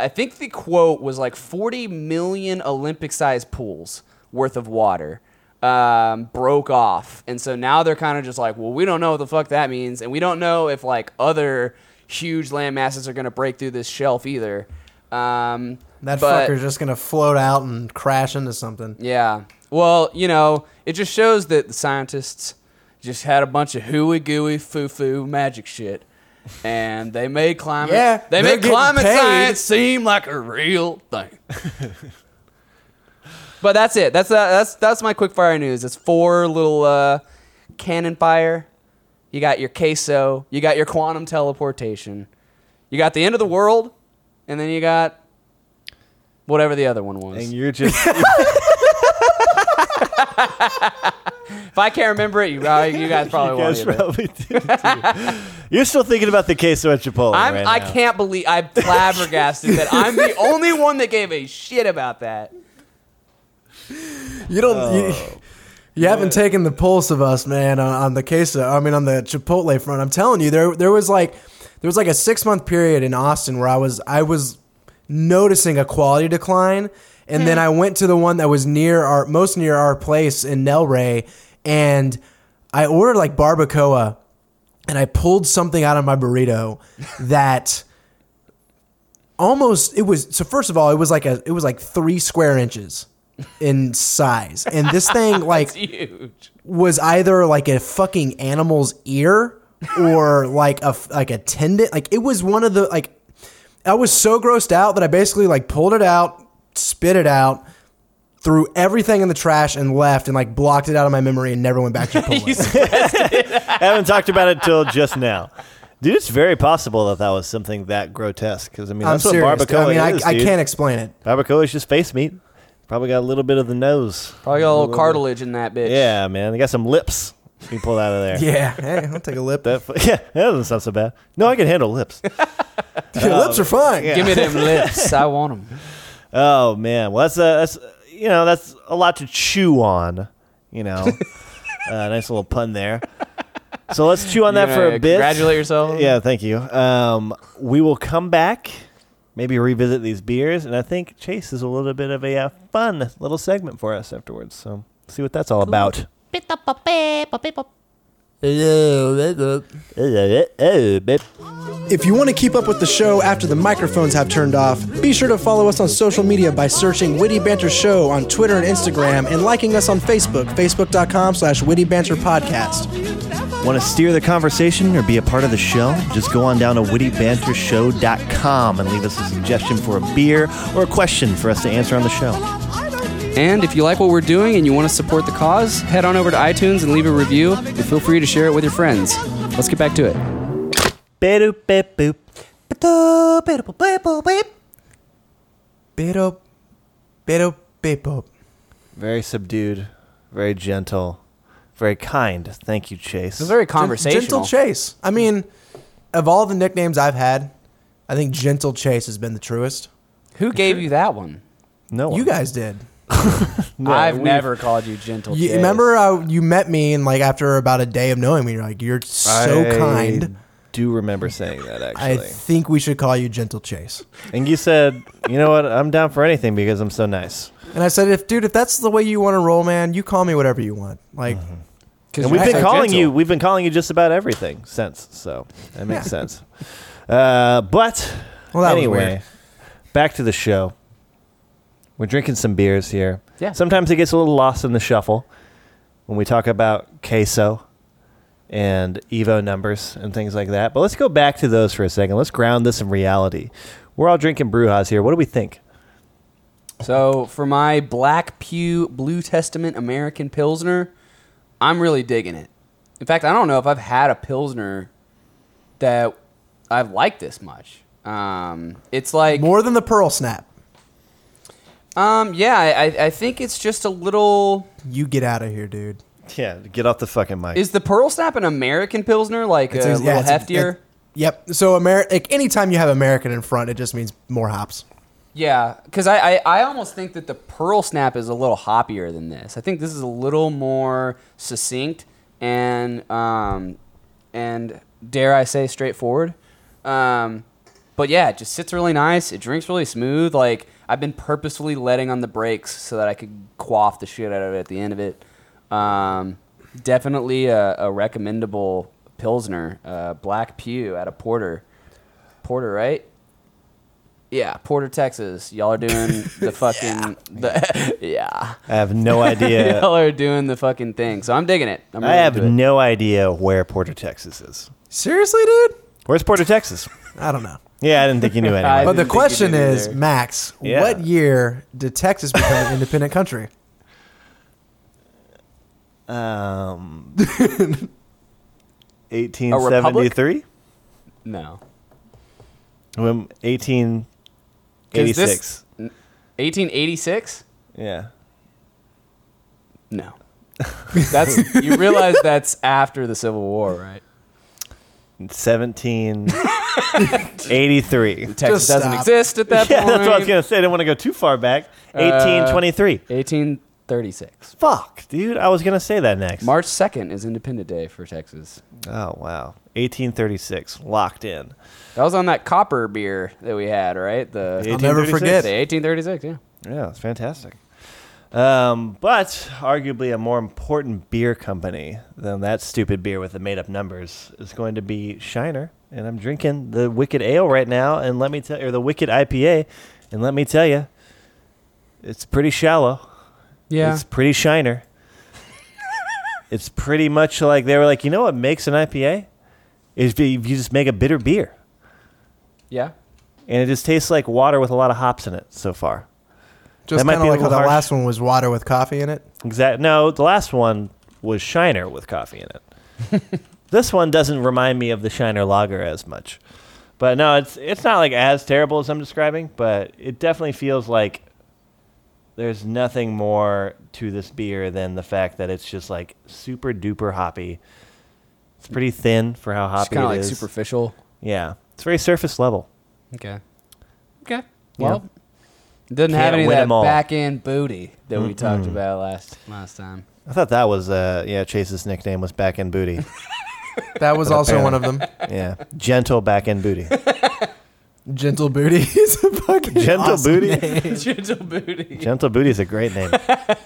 I think the quote was like 40 million Olympic sized pools worth of water um, broke off. And so now they're kind of just like, well, we don't know what the fuck that means. And we don't know if like other huge land masses are going to break through this shelf either. Um, that but- fucker's just gonna float out and crash into something. yeah. Well, you know, it just shows that the scientists just had a bunch of hooey gooey foo foo magic shit. And they made climate Yeah, they made climate paid. science seem like a real thing. but that's it. That's uh, that's that's my quick fire news. It's four little uh, cannon fire. You got your queso. You got your quantum teleportation. You got the end of the world, and then you got whatever the other one was. And you're just If I can't remember it, you, uh, you guys probably you guys probably did too. You're still thinking about the queso at Chipotle I'm, right I now. can't believe I'm flabbergasted that I'm the only one that gave a shit about that. You don't. you, oh, you haven't taken the pulse of us, man, on, on the queso. I mean, on the Chipotle front. I'm telling you, there there was like there was like a six month period in Austin where I was I was noticing a quality decline, and then hmm. I went to the one that was near our most near our place in Nelray, and I ordered like barbacoa, and I pulled something out of my burrito that almost it was so first of all it was like a it was like three square inches in size and this thing like huge. was either like a fucking animal's ear or like a f- like a tendon like it was one of the like i was so grossed out that i basically like pulled it out spit it out threw everything in the trash and left and like blocked it out of my memory and never went back to Chipotle. I haven't talked about it till just now. Dude, it's very possible that that was something that grotesque. Because I mean, I'm that's what serious. barbacoa I mean, is. I, I can't explain it. Barbacoa is just face meat. Probably got a little bit of the nose. Probably got a little cartilage in that bitch. Yeah, man. They got some lips. You pull out of there. Yeah, hey, I'll take a lip. That, yeah, that doesn't sound so bad. No, I can handle lips. Your lips are fine. Give me them lips. I want them. Oh man, well that's uh, that's you know that's a lot to chew on. You know, uh, nice little pun there. So let's chew on that for gonna a bit. Congratulate yourself. Yeah, thank you. Um, we will come back, maybe revisit these beers, and I think Chase is a little bit of a uh, fun little segment for us afterwards. So see what that's all about. If you want to keep up with the show after the microphones have turned off, be sure to follow us on social media by searching Witty Banter Show on Twitter and Instagram and liking us on Facebook, facebook.com slash Witty Banter Podcast. Want to steer the conversation or be a part of the show? Just go on down to wittybantershow.com and leave us a suggestion for a beer or a question for us to answer on the show. And if you like what we're doing and you want to support the cause, head on over to iTunes and leave a review. And feel free to share it with your friends. Let's get back to it. Very subdued, very gentle, very kind. Thank you, Chase. It's very conversational. Gentle Chase. I mean, of all the nicknames I've had, I think Gentle Chase has been the truest. Who gave you that one? no one. You guys did. I've we've- never called you gentle. You, Chase. remember uh, you met me and like after about a day of knowing me, you're like, you're so I kind. do remember saying that I actually. think we should call you Gentle Chase. and you said, you know what? I'm down for anything because I'm so nice. And I said, if dude, if that's the way you want to roll, man, you call me whatever you want. Like, Because And we've you're been so calling gentle. you. We've been calling you just about everything since. So that makes sense. Uh, but Well, that was anyway, weird. back to the show. We're drinking some beers here. Yeah. Sometimes it gets a little lost in the shuffle when we talk about queso and Evo numbers and things like that. But let's go back to those for a second. Let's ground this in reality. We're all drinking Brujas here. What do we think? So for my Black Pew Blue Testament American Pilsner, I'm really digging it. In fact, I don't know if I've had a Pilsner that I've liked this much. Um, it's like more than the Pearl Snap. Um, yeah, I, I- I think it's just a little. You get out of here, dude. Yeah, get off the fucking mic. Is the Pearl Snap an American Pilsner, like It's a ex- little yeah, it's- heftier? it- yep. So Ameri- like anytime you have American in front, it just means more hops. Yeah, because I, I, I almost think that the Pearl Snap is a little hoppier than this. I think this is a little more succinct and um, and dare I say straightforward. Um, but yeah, it just sits really nice. It drinks really smooth. Like I've been purposefully letting on the brakes so that I could quaff the shit out of it at the end of it. Um, definitely a, a recommendable pilsner, uh, Black Pew out of Porter. Porter, right? Yeah, Porter, Texas. Y'all are doing the fucking the yeah. I have no idea. Y'all are doing the fucking thing. So I'm digging it. I'm I have it. no idea where Porter, Texas is. Seriously, dude? Where's Porter, Texas? I don't know. Yeah, I didn't think you knew I anyway. But the didn't think you question is, either. Max, Yeah. what year did Texas become an independent country? um, 1873? No. Um, 'Cause 1886. this- 1886? Yeah. No. That's you realize that's after the Civil War, right? 1783. Texas Just doesn't stop. exist at that yeah, point. that's what I was going to say. I didn't want to go too far back. Uh, 1823. 1836. Fuck, dude. I was going to say that next. March 2nd is Independent Day for Texas. oh, wow. 1836. Locked in. That was on that copper beer that we had, right? The I'll never 1836. forget. the 1836, yeah. Yeah, it's fantastic. Um, but arguably a more important beer company than that stupid beer with the made up numbers is going to be Shiner. And I'm drinking the Wicked Ale right now, and let me tell or the Wicked IPA, and let me tell you, it's pretty shallow. Yeah. It's pretty Shiner. it's pretty much like they were like, you know what makes an IPA? Is if you you just make a bitter beer. yeah. And it just tastes like water with a lot of hops in it so far. Just That might kind be of like how the last one was water with coffee in it. Exactly. No, the last one was Shiner with coffee in it. this one doesn't remind me of the Shiner Lager as much. But no, it's it's not like as terrible as I'm describing, but it definitely feels like there's nothing more to this beer than the fact that it's just like super duper hoppy. It's pretty thin for how Just hoppy kind of it like is. superficial. yeah, it's very surface level. Okay. Okay. Yeah. Well, it doesn't have Can't any of win that 'em all. back end booty that we talked about last last time. I thought that was uh yeah Chase's nickname was back end booty. That was But also one of them. yeah, gentle back end booty. Gentle Booty is a fucking Gentle awesome Booty? name. Gentle booty. Gentle Booty is a great name. All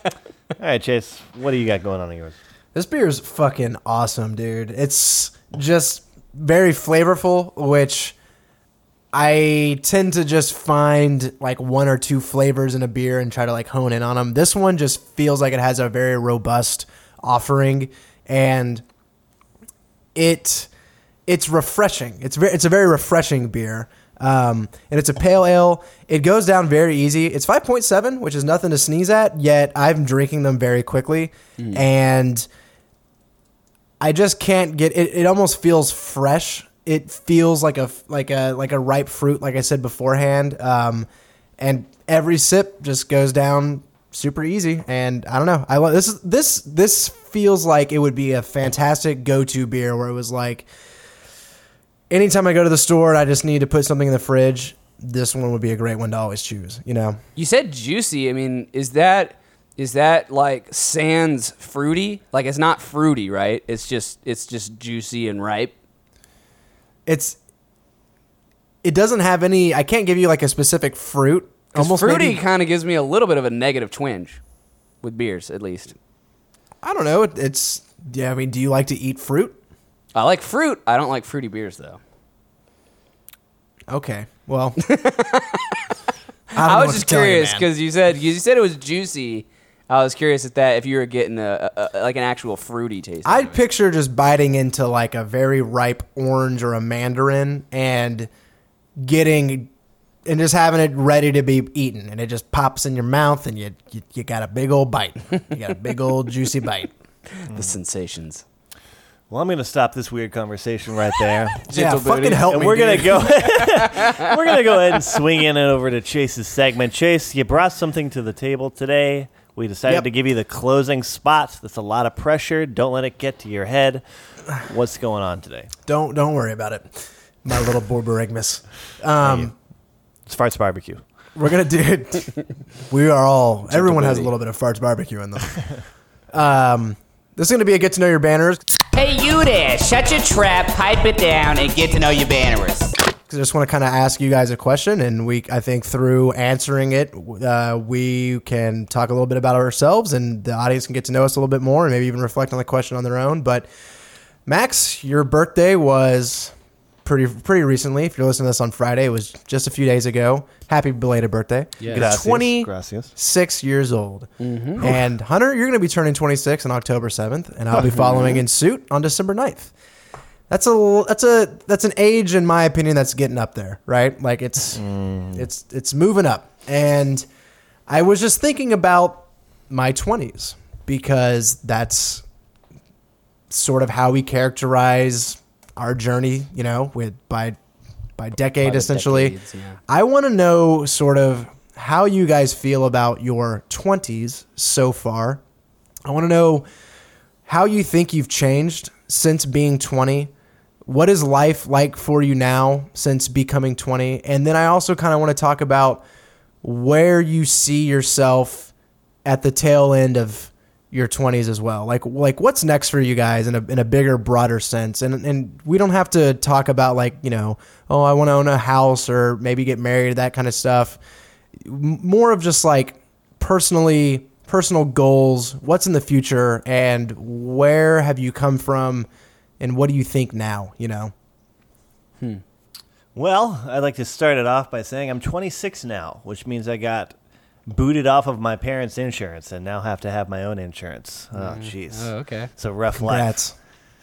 right, Chase, what do you got going on in yours? This beer is fucking awesome, dude. It's just very flavorful, which I tend to just find like one or two flavors in a beer and try to like hone in on them. This one just feels like it has a very robust offering and it it's refreshing. It's very it's a very refreshing beer. Um, and it's a pale ale. It goes down very easy. It's 5.7, which is nothing to sneeze at, yet I'm drinking them very quickly. And I just can't get it. It almost feels fresh. It feels like a like a like a ripe fruit, like I said beforehand. Um, and every sip just goes down super easy. And I don't know. I love this. Is, this this feels like it would be a fantastic go to beer where it was like anytime I go to the store and I just need to put something in the fridge. This one would be a great one to always choose. You know. You said juicy. I mean, is that is that like sans fruity? Like it's not fruity, right? It's just it's just juicy and ripe. It's it doesn't have any i can't give you like a specific fruit Almost fruity maybe- kind of gives me a little bit of a negative twinge with beers, at least. i don't know it, it's yeah i mean do you like to eat fruit I like fruit. I don't like fruity beers though. okay well I, don't was just to tell you, curious because you said you said it was juicy. I was curious at that if you were getting a, a, a like an actual fruity taste. i'd picture just biting into like a very ripe orange or a mandarin and getting and just having it ready to be eaten and it just pops in your mouth and you you, you got a big old bite you got a big old juicy bite the sensations. Well, I'm going to stop this weird conversation right there. yeah, Gentle fucking booty. help and me. we're gonna dude. go. we're gonna go ahead and swing in and over to Chase's segment. Chase, you brought something to the table today. We decided Yep. to give you the closing spot. That's a lot of pressure. Don't let it get to your head. What's going on today? Don't don't worry about it. My little Borborygmus. Um, It's Farts Barbecue. we're gonna do it. We are all. Everyone has a little bit of farts barbecue in them. Um, this is gonna be a get to know your banners. Hey, you there! Shut your trap, pipe it down, and get to know your banners. I just want to kind of ask you guys a question, and we, I think, through answering it, uh, we can talk a little bit about ourselves, and the audience can get to know us a little bit more, and maybe even reflect on the question on their own. But Max, your birthday was pretty pretty recently. If you're listening to this on Friday, it was just a few days ago. Happy belated birthday! Yes. Gracias. 26 Gracias. years old, and Hunter, you're going to be turning 26 on October 7th, and I'll be following in suit on December 9th. That's a that's a that's an age in my opinion that's getting up there, right? Like it's mm. it's it's moving up. And I was just thinking about my 20s because that's sort of how we characterize our journey, you know, with by by decade By essentially. decades, yeah. I want to know sort of how you guys feel about your 20s so far. I want to know how you think you've changed since being 20. What is life like for you now since becoming 20? And then I also kind of want to talk about where you see yourself at the tail end of your 20s as well. Like like what's next for you guys in a in a bigger broader sense. And and we don't have to talk about like, you know, oh, I want to own a house or maybe get married, that kind of stuff. More of just like personally personal goals, what's in the future and where have you come from and what do you think now, you know? Hmm. Well, I'd like to start it off by saying I'm 26 now, which means I got booted off of my parents' insurance and now have to have my own insurance. Oh, jeez. Oh, okay. It's a rough life. Congrats.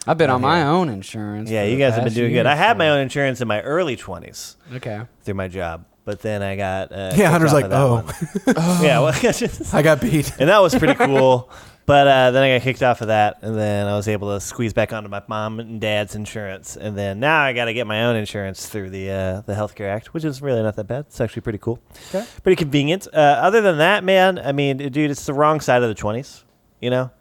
I've been on Yeah. my own insurance. Yeah, you guys have been doing good. I had my own insurance in my early 20s Okay. through my job, but then I got uh, Yeah, Hunter's like, of "Oh." yeah, well, I got beat. and that was pretty cool. But uh, then I got kicked off of that, and then I was able to squeeze back onto my mom and dad's insurance, and then now I got to get my own insurance through the uh, the healthcare act, which is really not that bad. It's actually pretty cool, Okay. pretty convenient. Uh, other than that, man, I mean, dude, it's the wrong side of the twenties. You know,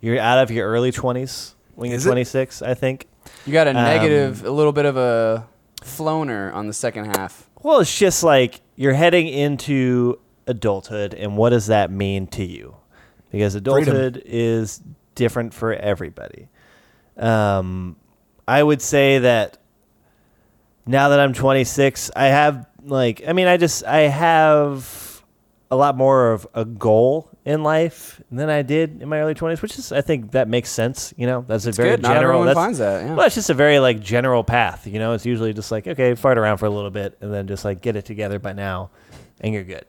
you're out of your early twenties when you're Is it? 26. I think. You got a Um, negative, a little bit of a floner on the second half. Well, it's just like you're heading into adulthood, and what does that mean to you? Because adulthood is different for everybody. Um, I would say that now that I'm 26, I have like, I mean, I just I have a lot more of a goal in life than I did in my early 20s, which is I think that makes sense. You know, that's a very good. Not general. everyone that's, finds that, yeah. Well, it's just a very like general path. You know, it's usually just like okay, fart around for a little bit and then just like get it together by now, and you're good.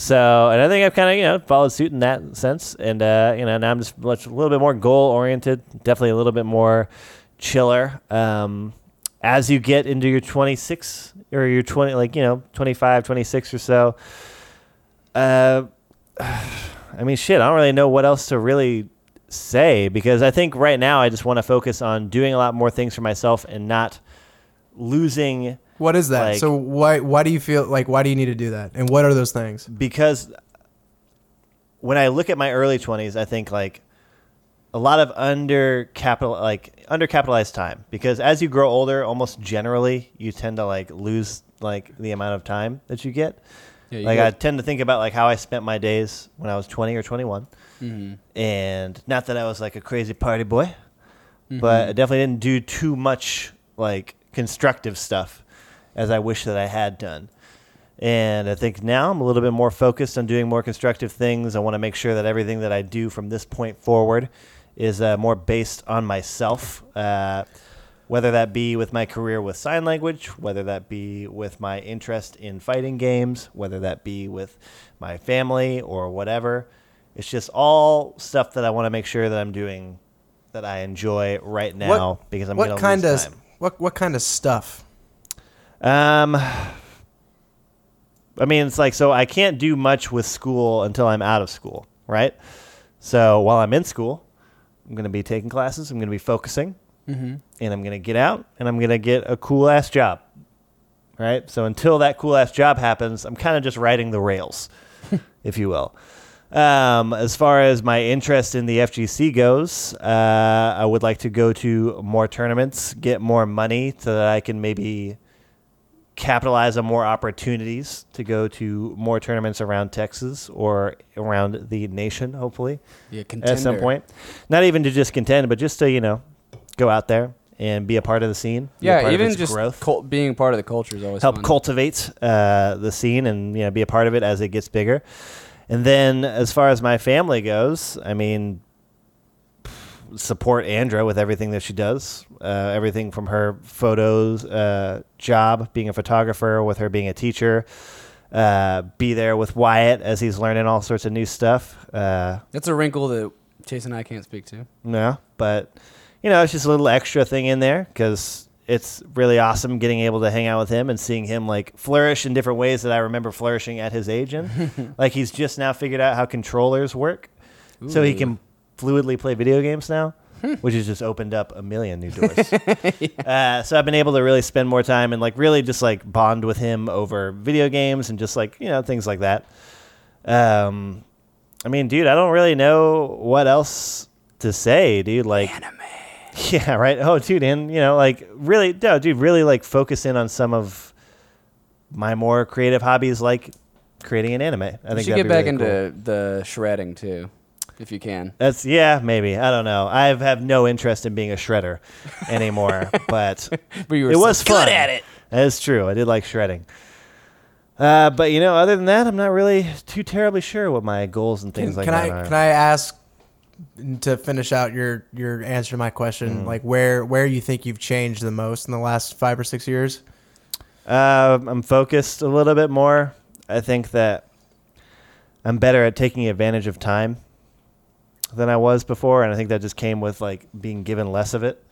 So, and I think I've kind of you know followed suit in that sense, and uh, you know now I'm just much, a little bit more goal oriented, definitely a little bit more chiller. Um, as you get into your 26 or your 20, like you know 25, 26 or so. Uh, I mean, shit, I don't really know what else to really say because I think right now I just want to focus on doing a lot more things for myself and not losing What is that? Like- so why why do you feel like why do you need to do that? And what are those things? because when I look at my early 20s, I think like a lot of under capital like undercapitalized time because as you grow older, almost generally you tend to like lose like the amount of time that you get. Yeah, you like get- I tend to think about like how I spent my days when I was 20 or 21. Mm-hmm. And not that I was like a crazy party boy, Mm-hmm. but I definitely didn't do too much like constructive stuff as I wish that I had done. And I think now I'm a little bit more focused on doing more constructive things. I want to make sure that everything that I do from this point forward is uh, more based on myself, uh, whether that be with my career with sign language, whether that be with my interest in fighting games, whether that be with my family or whatever. It's just all stuff that I want to make sure that I'm doing that I enjoy right now because I'm what going to kind of time. what what kind of stuff? Um, I mean, it's like so I can't do much with school until I'm out of school, right? So while I'm in school, I'm going to be taking classes. I'm going to be focusing. and I'm gonna get out and I'm gonna get a cool ass job. Right. So until that cool ass job happens, I'm kind of just riding the rails, if you will. Um, as far as my interest in the FGC goes, uh, I would like to go to more tournaments, get more money so that I can maybe capitalize on more opportunities to go to more tournaments around Texas or around the nation, hopefully Yeah, at some point. Not even to just contend, but just to you know go out there and be a part of the scene. Yeah, even just growth, cul- being part of the culture is always help fun. cultivate uh, the scene and you know be a part of it as it gets bigger. And then as far as my family goes, I mean. Support Andra with everything that she does, uh, everything from her photos, uh, job being a photographer, with her being a teacher, uh, be there with Wyatt as he's learning all sorts of new stuff. Uh, That's a wrinkle that Chase and I can't speak to. no, but you know, it's just a little extra thing in there because it's really awesome getting able to hang out with him and seeing him like flourish in different ways that I remember flourishing at his age in. like he's just now figured out how controllers work, so he can fluidly play video games now. Which has just opened up a million new doors. uh, so I've been able to really spend more time and like really just like bond with him over video games and just like you know things like that. Um, I mean, dude, I don't really know what else to say, dude. Like, yeah, right. Oh, dude, and you know, like, really, no, dude, really, like, focus in on some of my more creative hobbies, like creating an anime. I think You should that'd get be back really cool. into the shredding too, if you can. That's yeah, maybe. I don't know. I have no interest in being a shredder anymore, but But you were it so was good fun. at it. That is true. I did like shredding. Uh, but you know, other than that, I'm not really too terribly sure what my goals and things Can, like can that I are. can I ask to finish out your your answer to my Mm. question? Like where where you think you've changed the most in the last five or six years? Uh, I'm focused a little bit more. I think that I'm better at taking advantage of time than I was before, and I think that just came with like being given less of it.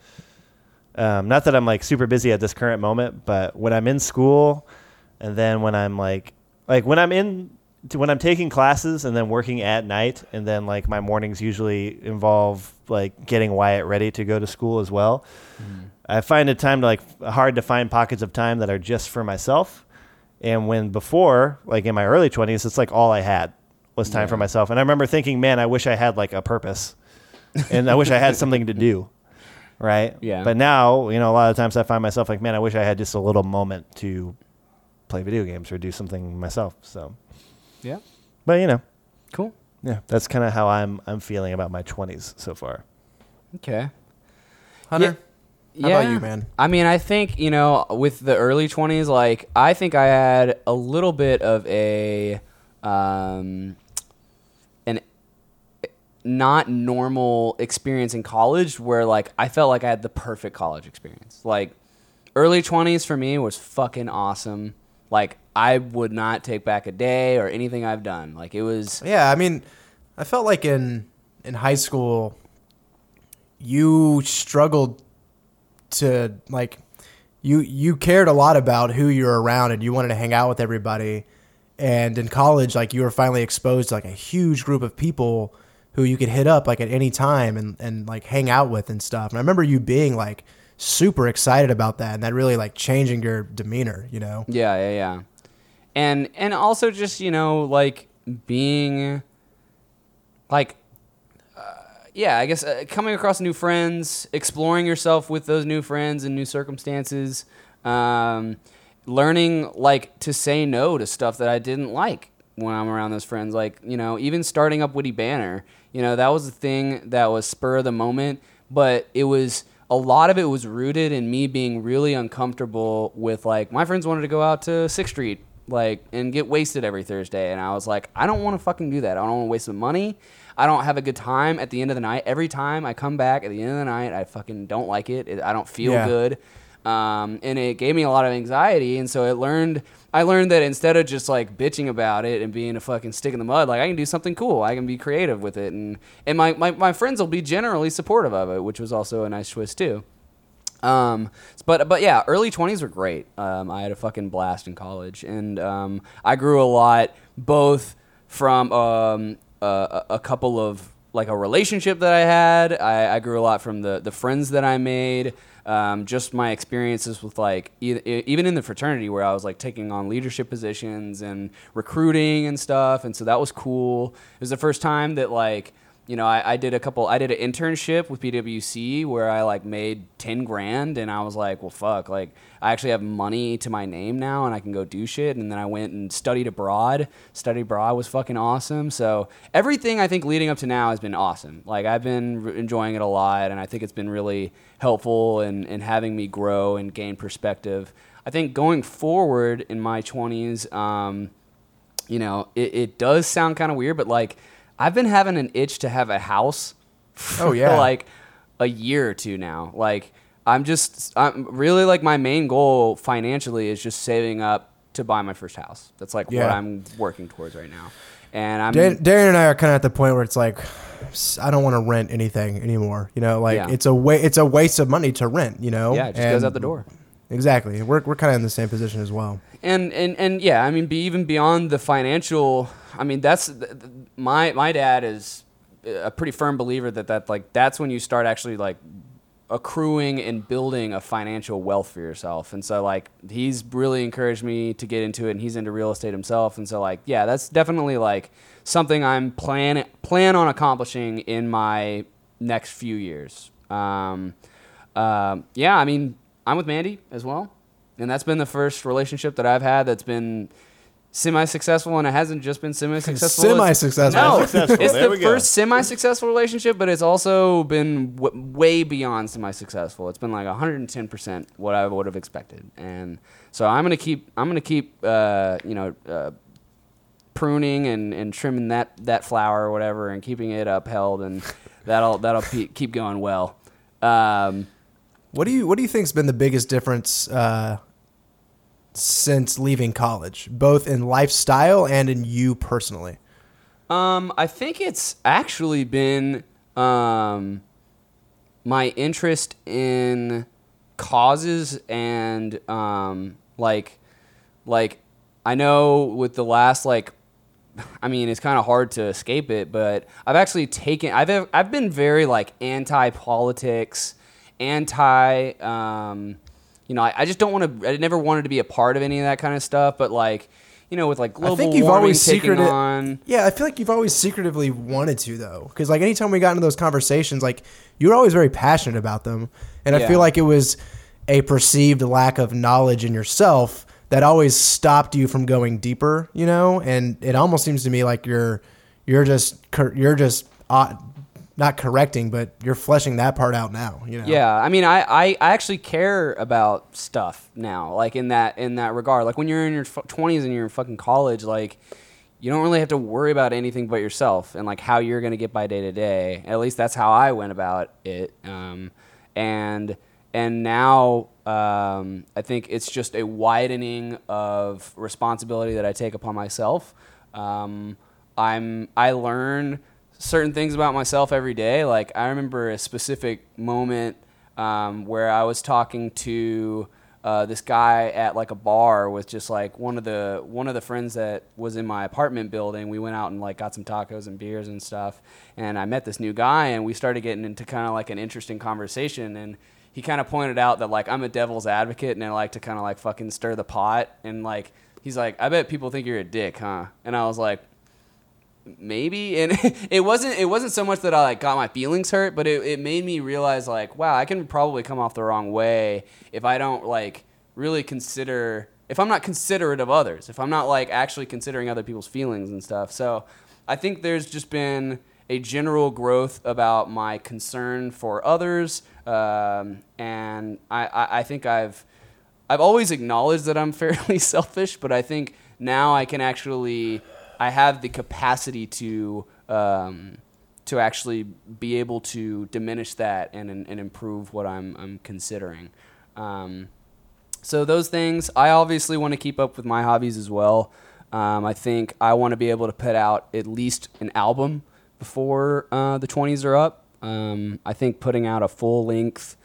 Um, not that I'm like super busy at this current moment, but when I'm in school, and then when I'm like, like when I'm in, when I'm taking classes and then working at night, and then like my mornings usually involve like getting Wyatt ready to go to school as well. I find it time to like hard to find pockets of time that are just for myself. And when before, like in my early 20s, it's like all I had was time for myself. And I remember thinking, man, I wish I had like a purpose and I wish I had something to do. Right. Yeah. But now, you know, a lot of times I find myself like, man, I wish I had just a little moment to play video games or do something myself. So, Yeah. but you know, Cool. yeah, that's kind of how I'm, I'm feeling about my 20s so far. Okay. Hunter, Yeah. how about you, man? I mean, I think you know, with the early twenties, like I think I had a little bit of a um, an not normal experience in college, where like I felt like I had the perfect college experience. Like early twenties for me was fucking awesome. Like I would not take back a day or anything I've done. Like it was. Yeah, I mean, I felt like in in high school, you struggled to like you you cared a lot about who you were around and you wanted to hang out with everybody. And in college, like you were finally exposed to like a huge group of people who you could hit up like at any time and and like hang out with and stuff. And I remember you being like super excited about that and that really like changing your demeanor, you know. Yeah, yeah, yeah. And and also just, you know, like being like uh, yeah, I guess uh, coming across new friends, exploring yourself with those new friends and new circumstances, um, learning like to say no to stuff that I didn't like when I'm around those friends. Like you know, even starting up Witty Banter, you know, that was the thing that was spur of the moment, but it was a lot of it was rooted in me being really uncomfortable with like my friends wanted to go out to Sixth Street like and get wasted every Thursday, and I was like, I don't want to fucking do that. I don't want to waste the money. I don't have a good time at the end of the night. Every time I come back at the end of the night, I fucking don't like it. I don't feel Yeah. good, um, and it gave me a lot of anxiety. And so it learned. I learned that instead of just like bitching about it and being a fucking stick in the mud, like I can do something cool. I can be creative with it, and and my my, my friends will be generally supportive of it, which was also a nice twist too. Um, but but yeah, early twenties were great. Um, I had a fucking blast in college, and um, I grew a lot, both from um, a, a couple of like a relationship that I had. I, I grew a lot from the the friends that I made. Um, just my experiences with like even in the fraternity where I was like taking on leadership positions and recruiting and stuff, and so that was cool. It was the first time that like you know, I, I did a couple. I did an internship with PwC where I like made ten grand, and I was like, well, fuck, like I actually have money to my name now, and I can go do shit. And then I went and studied abroad. Studied abroad was fucking awesome. So everything I think leading up to now has been awesome. Like I've been re- enjoying it a lot, and I think it's been really helpful in, in having me grow and gain perspective. I think going forward in my twenties, um, you know, it, it does sound kind of weird, but like I've been having an itch to have a house oh, for Oh, yeah. like a year or two now. Like I'm just I'm really like my main goal financially is just saving up to buy my first house. That's like what I'm working towards right now. And I'm Dan, Darren and I are kind of at the point where it's like, I don't want to rent anything anymore. You know, like Yeah. it's a wa- it's a waste of money to rent. You know, yeah, it just goes out the door. Exactly. We're we're kind of in the same position as well. and and and yeah, I mean, be even beyond the financial. I mean, that's th- th- my my dad is a pretty firm believer that that like that's when you start actually like accruing and building a financial wealth for yourself. And so like he's really encouraged me to get into it, and he's into real estate himself. And so like yeah, that's definitely like something I'm plan plan on accomplishing in my next few years. Um, um, yeah, I mean, I'm with Mandy as well, and that's been the first relationship that I've had that's been semi-successful, and it hasn't just been semi-successful. It's- Semi-successful. No, Successful. it's There the first semi-successful relationship, but it's also been w- way beyond semi-successful. It's been like 110 percent what I would have expected, and so I'm gonna keep I'm gonna keep uh, you know. Uh, pruning and, and trimming that, that flower or whatever and keeping it upheld and that'll that'll pe- keep going well. Um, What do you What do you think's been the biggest difference uh, since leaving college, both in lifestyle and in you personally? Um, I think it's actually been um, my interest in causes and um, like like I know with the last like I mean it's kind of hard to escape it, but I've actually taken I've I've been very like anti politics, anti um, you know I, I just don't want to I never wanted to be a part of any of that kind of stuff, but like you know with like global I think you've warming always secreted. on Yeah, I feel like you've always secretively wanted to though, because like anytime we got into those conversations, like you were always very passionate about them, and I Yeah. feel like it was a perceived lack of knowledge in yourself that always stopped you from going deeper, you know. And it almost seems to me like you're you're just you're just uh, not correcting, but you're fleshing that part out now. You know. Yeah, I mean, I, I, I actually care about stuff now, like in that in that regard. Like when you're in your twenties and you're in fucking college, like you don't really have to worry about anything but yourself and like how you're gonna get by day to day. At least that's how I went about it. Um, and and now um, I think it's just a widening of responsibility that I take upon myself. Um, I'm I learn certain things about myself every day. Like I remember a specific moment um, where I was talking to uh, this guy at like a bar with just like one of the one of the friends that was in my apartment building. We went out and like got some tacos and beers and stuff. And I met this new guy, and we started getting into kind of like an interesting conversation. And he kind of pointed out that like I'm a devil's advocate, and I like to kind of like fucking stir the pot. And like he's like, I bet people think you're a dick, huh? And I was like, maybe and it wasn't it wasn't so much that i like got my feelings hurt but it, it made me realize like wow i can probably come off the wrong way if i don't like really consider if i'm not considerate of others if i'm not like actually considering other people's feelings and stuff. So i think there's just been a general growth about my concern for others um, and I, I, I think i've I've always acknowledged that I'm fairly selfish, but I think now I can actually I have the capacity to um, to actually be able to diminish that and and, improve what I'm I'm considering. Um, so those things, I obviously want to keep up with my hobbies as well. Um, I think I want to be able to put out at least an album before uh, the 20s are up. Um, I think putting out a full length,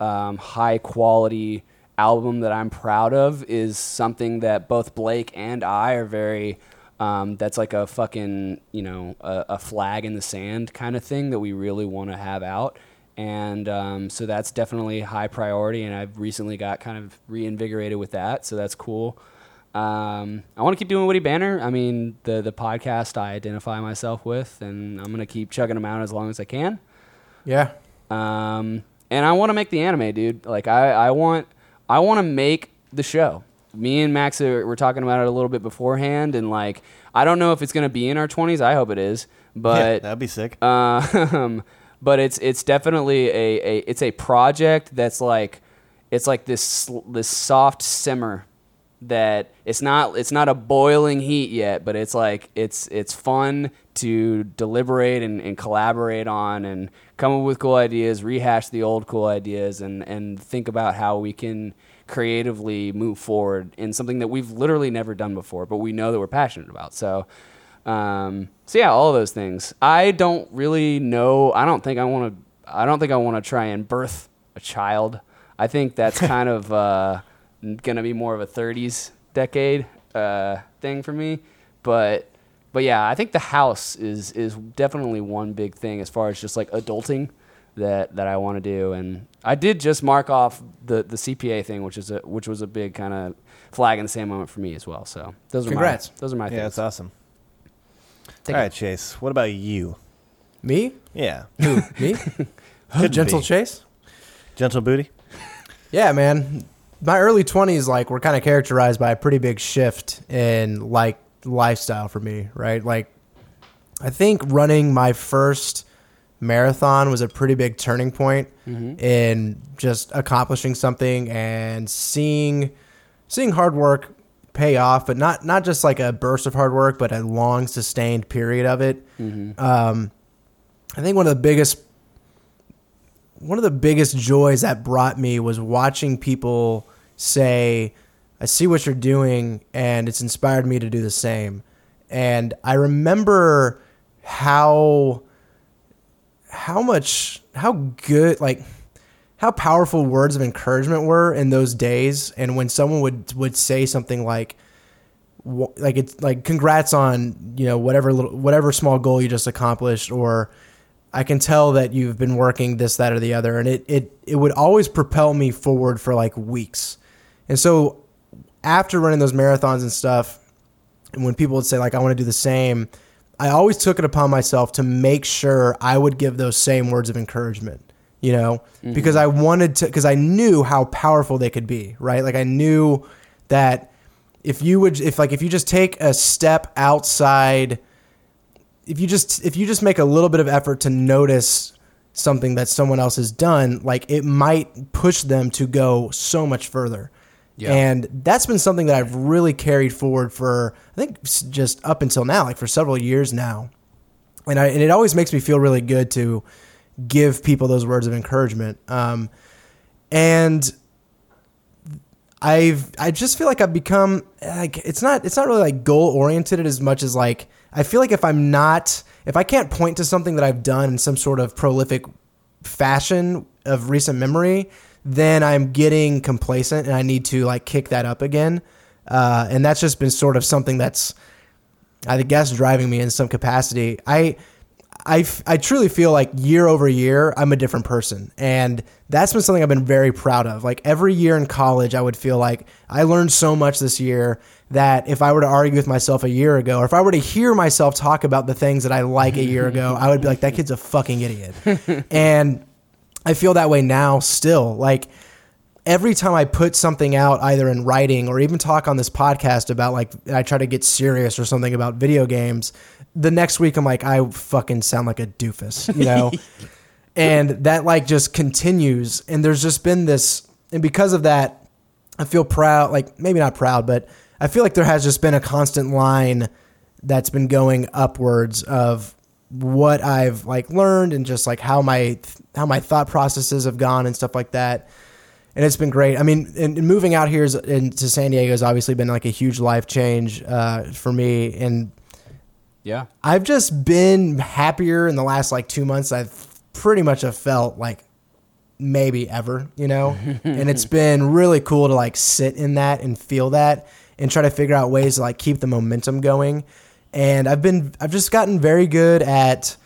um, high quality album that I'm proud of is something that both Blake and I are very Um, that's like a fucking you know a, a flag in the sand kind of thing that we really want to have out, and um, so that's definitely high priority. And I've recently got kind of reinvigorated with that, so that's cool. Um, I want to keep doing Witty Banter. I mean, the the podcast I identify myself with, and I'm gonna keep chugging them out as long as I can. Yeah. Um, and I want to make the anime, dude. Like I, I want, I want to make the show. Me and Max are, were talking about it a little bit beforehand, and like I don't know if it's gonna be in our 20s. I hope it is, yeah, but that'd be sick. um, but it's it's definitely a, a it's a project that's like it's like this this soft simmer that it's not it's not a boiling heat yet, but it's like it's it's fun to deliberate and, and collaborate on and come up with cool ideas, rehash the old cool ideas, and and think about how we can creatively move forward in something that we've literally never done before, but we know that we're passionate about. So. Um, so yeah, all of those things. I don't really know. I don't think I want to. I don't think I want to try and birth a child. I think that's kind of uh, going to be more of a 30s decade uh, thing for me. But but yeah, I think the house is is definitely one big thing as far as just like adulting that that I want to do. And I did just mark off the the CPA thing, which is a which was a big kind of flag in the same moment for me as well. So those are Congrats. my those are my yeah, things. that's awesome. Take All it. right, Chase. What about you? Me? Yeah, Me? Could Gentle be. Chase? gentle booty. Yeah, man. My early 20s like were kind of characterized by a pretty big shift in like lifestyle for me, right? Like I think running my first marathon was a pretty big turning point in just accomplishing something and seeing seeing hard work pay off, but not not just like a burst of hard work, but a long sustained period of it. Um, I think one of the biggest one of the biggest joys that brought me was watching people say, I see what you're doing, and it's inspired me to do the same. And I remember how how much how good like how powerful words of encouragement were in those days and when someone would would say something like like it's like congrats on you know whatever little whatever small goal you just accomplished or I can tell that you've been working this that or the other and it it it would always propel me forward for like weeks. And so after running those marathons and stuff and when people would say like I want to do the same, I always took it upon myself to make sure I would give those same words of encouragement, you know, mm-hmm. because I wanted to because I knew how powerful they could be, right? Like I knew that if you would if like if you just take a step outside if you just if you just make a little bit of effort to notice something that someone else has done, like it might push them to go so much further. And that's been something that I've really carried forward for I think just up until now, like for several years now. And I and it always makes me feel really good to give people those words of encouragement. Um, and I've I just feel like I've become like it's not it's not really like goal oriented as much as like I feel like if I'm not if I can't point to something that I've done in some sort of prolific fashion of recent memory, then I'm getting complacent and I need to like kick that up again. Uh, and that's just been sort of something that's I guess driving me in some capacity. I, I, f- I truly feel like year over year, I'm a different person. And that's been something I've been very proud of. Like every year in college, I would feel like I learned so much this year that if I were to argue with myself a year ago, or if I were to hear myself talk about the things that I like a year ago, I would be like, that kid's a fucking idiot. and I feel that way now still. Like, every time I put something out, either in writing or even talk on this podcast about like I try to get serious or something about video games, the next week I'm like, I fucking sound like a doofus, you know? and that like just continues. And there's just been this, and because of that, I feel proud, like maybe not proud, but I feel like there has just been a constant line that's been going upwards of what I've like learned and just like how my how my thought processes have gone and stuff like that and it's been great. I mean, and, and moving out here is, and to San Diego has obviously been like a huge life change uh, for me, and Yeah. I've just been happier in the last like two months. I've pretty much have felt like maybe ever, you know, and it's been really cool to like sit in that and feel that and try to figure out ways to like keep the momentum going. And I've been I've just gotten very good at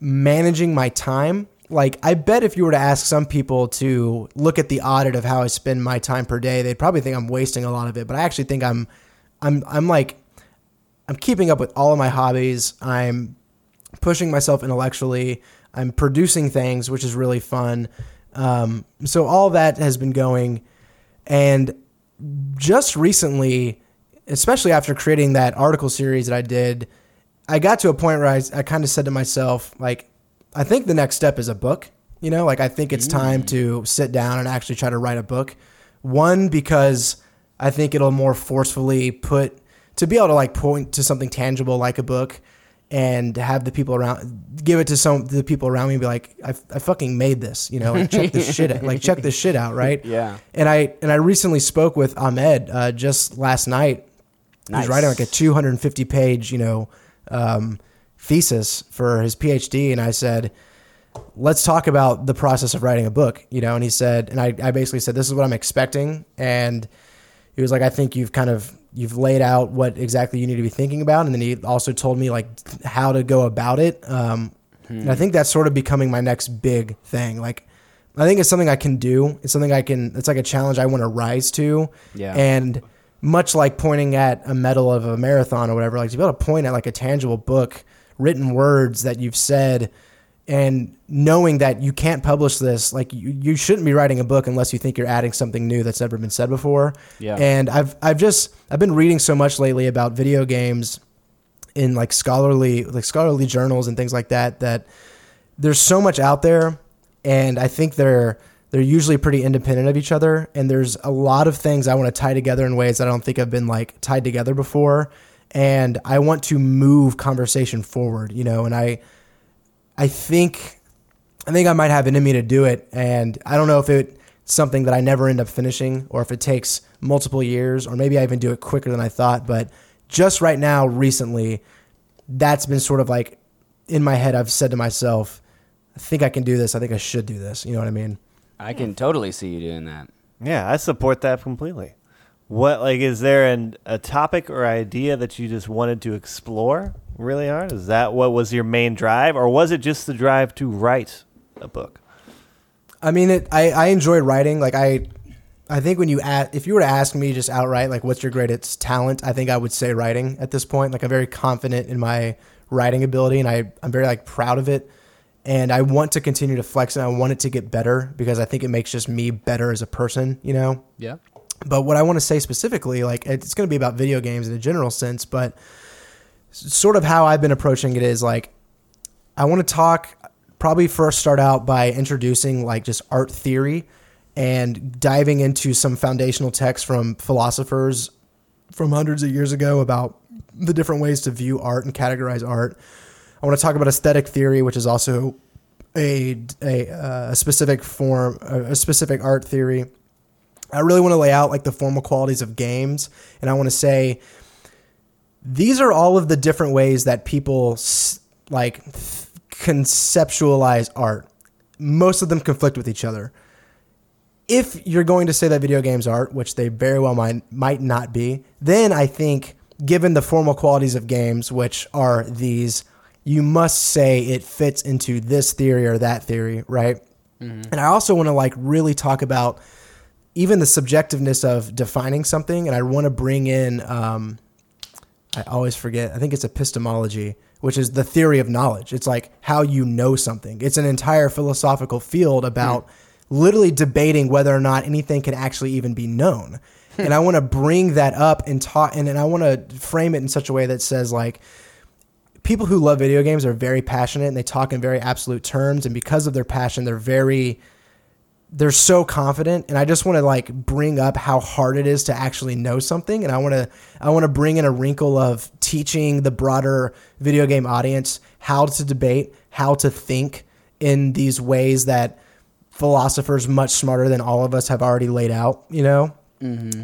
managing my time. Like I bet if you were to ask some people to look at the audit of how I spend my time per day, they'd probably think I'm wasting a lot of it. But I actually think I'm I'm I'm like I'm keeping up with all of my hobbies. I'm pushing myself intellectually. I'm producing things, which is really fun. Um, so all that has been going, and just recently, especially after creating that article series that I did, I got to a point where I, I kind of said to myself, like, I think the next step is a book. You know, like I think it's time to sit down and actually try to write a book. One because I think it'll more forcefully put to be able to like point to something tangible like a book and have the people around give it to some the people around me and be like I, I fucking made this you know like check this shit out like check this shit out right Yeah. and I and I recently spoke with Ahmed uh, just last night Nice. he's writing like a 250 page you know um, thesis for his PhD and I said let's talk about the process of writing a book you know and he said and I, I basically said this is what I'm expecting and he was like, I think you've kind of you've laid out what exactly you need to be thinking about, and then he also told me like how to go about it. Um, And I think that's sort of becoming my next big thing. Like, I think it's something I can do. It's something I can. It's like a challenge I want to rise to. Yeah. And much like pointing at a medal of a marathon or whatever, like to be able to point at like a tangible book, written words that you've said, and knowing that you can't publish this, like you, you shouldn't be writing a book unless you think you're adding something new that's never been said before. Yeah. And I've I've just I've been reading so much lately about video games in like scholarly like scholarly journals and things like that that there's so much out there and I think they're they're usually pretty independent of each other and there's a lot of things I want to tie together in ways that I don't think have been like tied together before and I want to move conversation forward, you know, and I I think I think I might have in me to do it and I don't know if it's something that I never end up finishing or if it takes multiple years or maybe I even do it quicker than I thought, but just right now recently that's been sort of like in my head I've said to myself I think I can do this. I think I should do this. You know what I mean? I can totally see you doing that. Yeah, I support that completely. What like is there an, a topic or idea that you just wanted to explore really hard? Is that what was your main drive, or was it just the drive to write a book? I mean, it. I, I enjoy writing. Like I, I think when you ask, if you were to ask me just outright, like, what's your greatest talent? I think I would say writing at this point. Like I'm very confident in my writing ability, and I I'm very like proud of it. And I want to continue to flex and I want it to get better because I think it makes just me better as a person. You know. Yeah. But what I want to say specifically, like it's going to be about video games in a general sense, but sort of how I've been approaching it is like I want to talk probably first start out by introducing like just art theory and diving into some foundational texts from philosophers from hundreds of years ago about the different ways to view art and categorize art. I want to talk about aesthetic theory, which is also a a, uh, a specific form, a specific art theory. I really want to lay out like the formal qualities of games, and I want to say these are all of the different ways that people like conceptualize art. Most of them conflict with each other. If you're going to say that video games art, which they very well might might not be, then I think given the formal qualities of games, which are these, you must say it fits into this theory or that theory, right? Mm-hmm. And I also want to like really talk about even the subjectiveness of defining something, and I want to bring in. Um, I always forget. I think it's epistemology, which is the theory of knowledge. It's like how you know something. It's an entire philosophical field about mm. literally debating whether or not anything can actually even be known. Hmm. and I want to bring that up and talk, and, and I want to frame it in such a way that says like people who love video games are very passionate and they talk in very absolute terms, and because of their passion, they're very they're so confident. And i just want to like bring up how hard it is to actually know something. And i want to i want to bring in a wrinkle of teaching the broader video game audience how to debate how to think in these ways that philosophers much smarter than all of us have already laid out you know?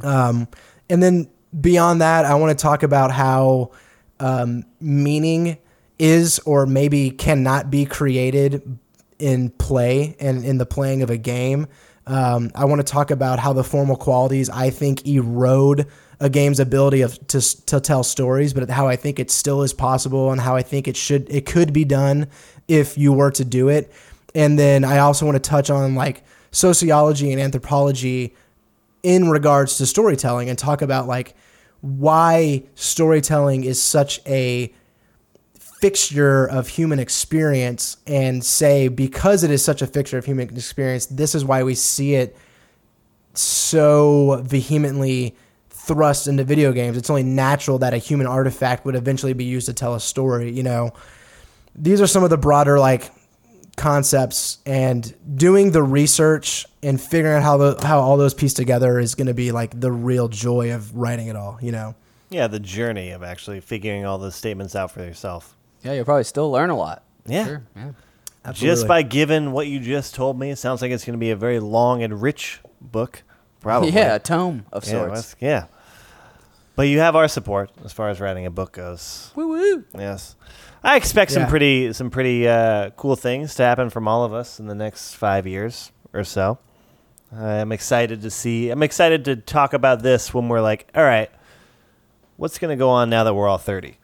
Um, and then beyond that i want to talk about how um, meaning is or maybe cannot be created in play and in the playing of a game. Um, I want to talk about how the formal qualities I think erode a game's ability of to to tell stories, but how I think it still is possible and how I think it should it could be done if you were to do it. And then I also want to touch on like sociology and anthropology in regards to storytelling and talk about like why storytelling is such a fixture of human experience and say because it is such a fixture of human experience this is why we see it so vehemently thrust into video games. It's only natural that a human artifact would eventually be used to tell a story you know? These are some of the broader like concepts and doing the research and figuring out how the how all those piece together is going to be like the real joy of writing it all you know Yeah, the journey of actually figuring all those statements out for yourself. Yeah, you'll probably still learn a lot. Yeah. Sure, yeah. Just by given what you just told me, it sounds like it's going to be a very long and rich book. Probably. Yeah, a tome of Yeah, sorts. yeah. But you have our support as far as writing a book goes. Woo woo. Yes. I expect some Yeah. pretty some pretty uh, cool things to happen from all of us in the next five years or so. I'm excited to see. I'm excited to talk about this when we're like, all right, what's going to go on now that we're all 30?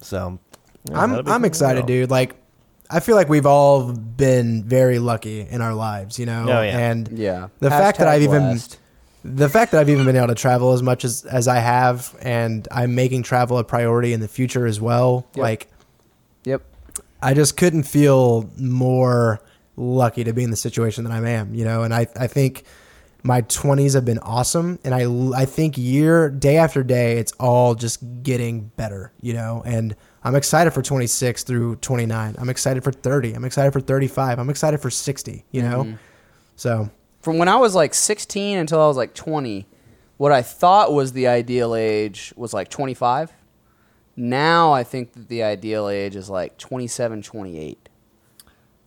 So, yeah, I'm be I'm cool. excited, dude. Like, I feel like we've all been very lucky in our lives, you know. Oh, yeah. And Yeah. the fact that Hashtag I've even blessed. The fact that I've even been able to travel as much as as I have, and I'm making travel a priority in the future as well. Yep. Like, Yep. I just couldn't feel more lucky to be in the situation that I am, you know. And I I think my 20s have been awesome, and I I think year day after day, it's all just getting better, you know. And I'm excited for 26 through 29. I'm excited for 30. I'm excited for 35. I'm excited for 60. You know. Mm-hmm. So From when I was like 16 until I was like 20, what I thought was the ideal age was like 25. Now I think that the ideal age is like 27, 28.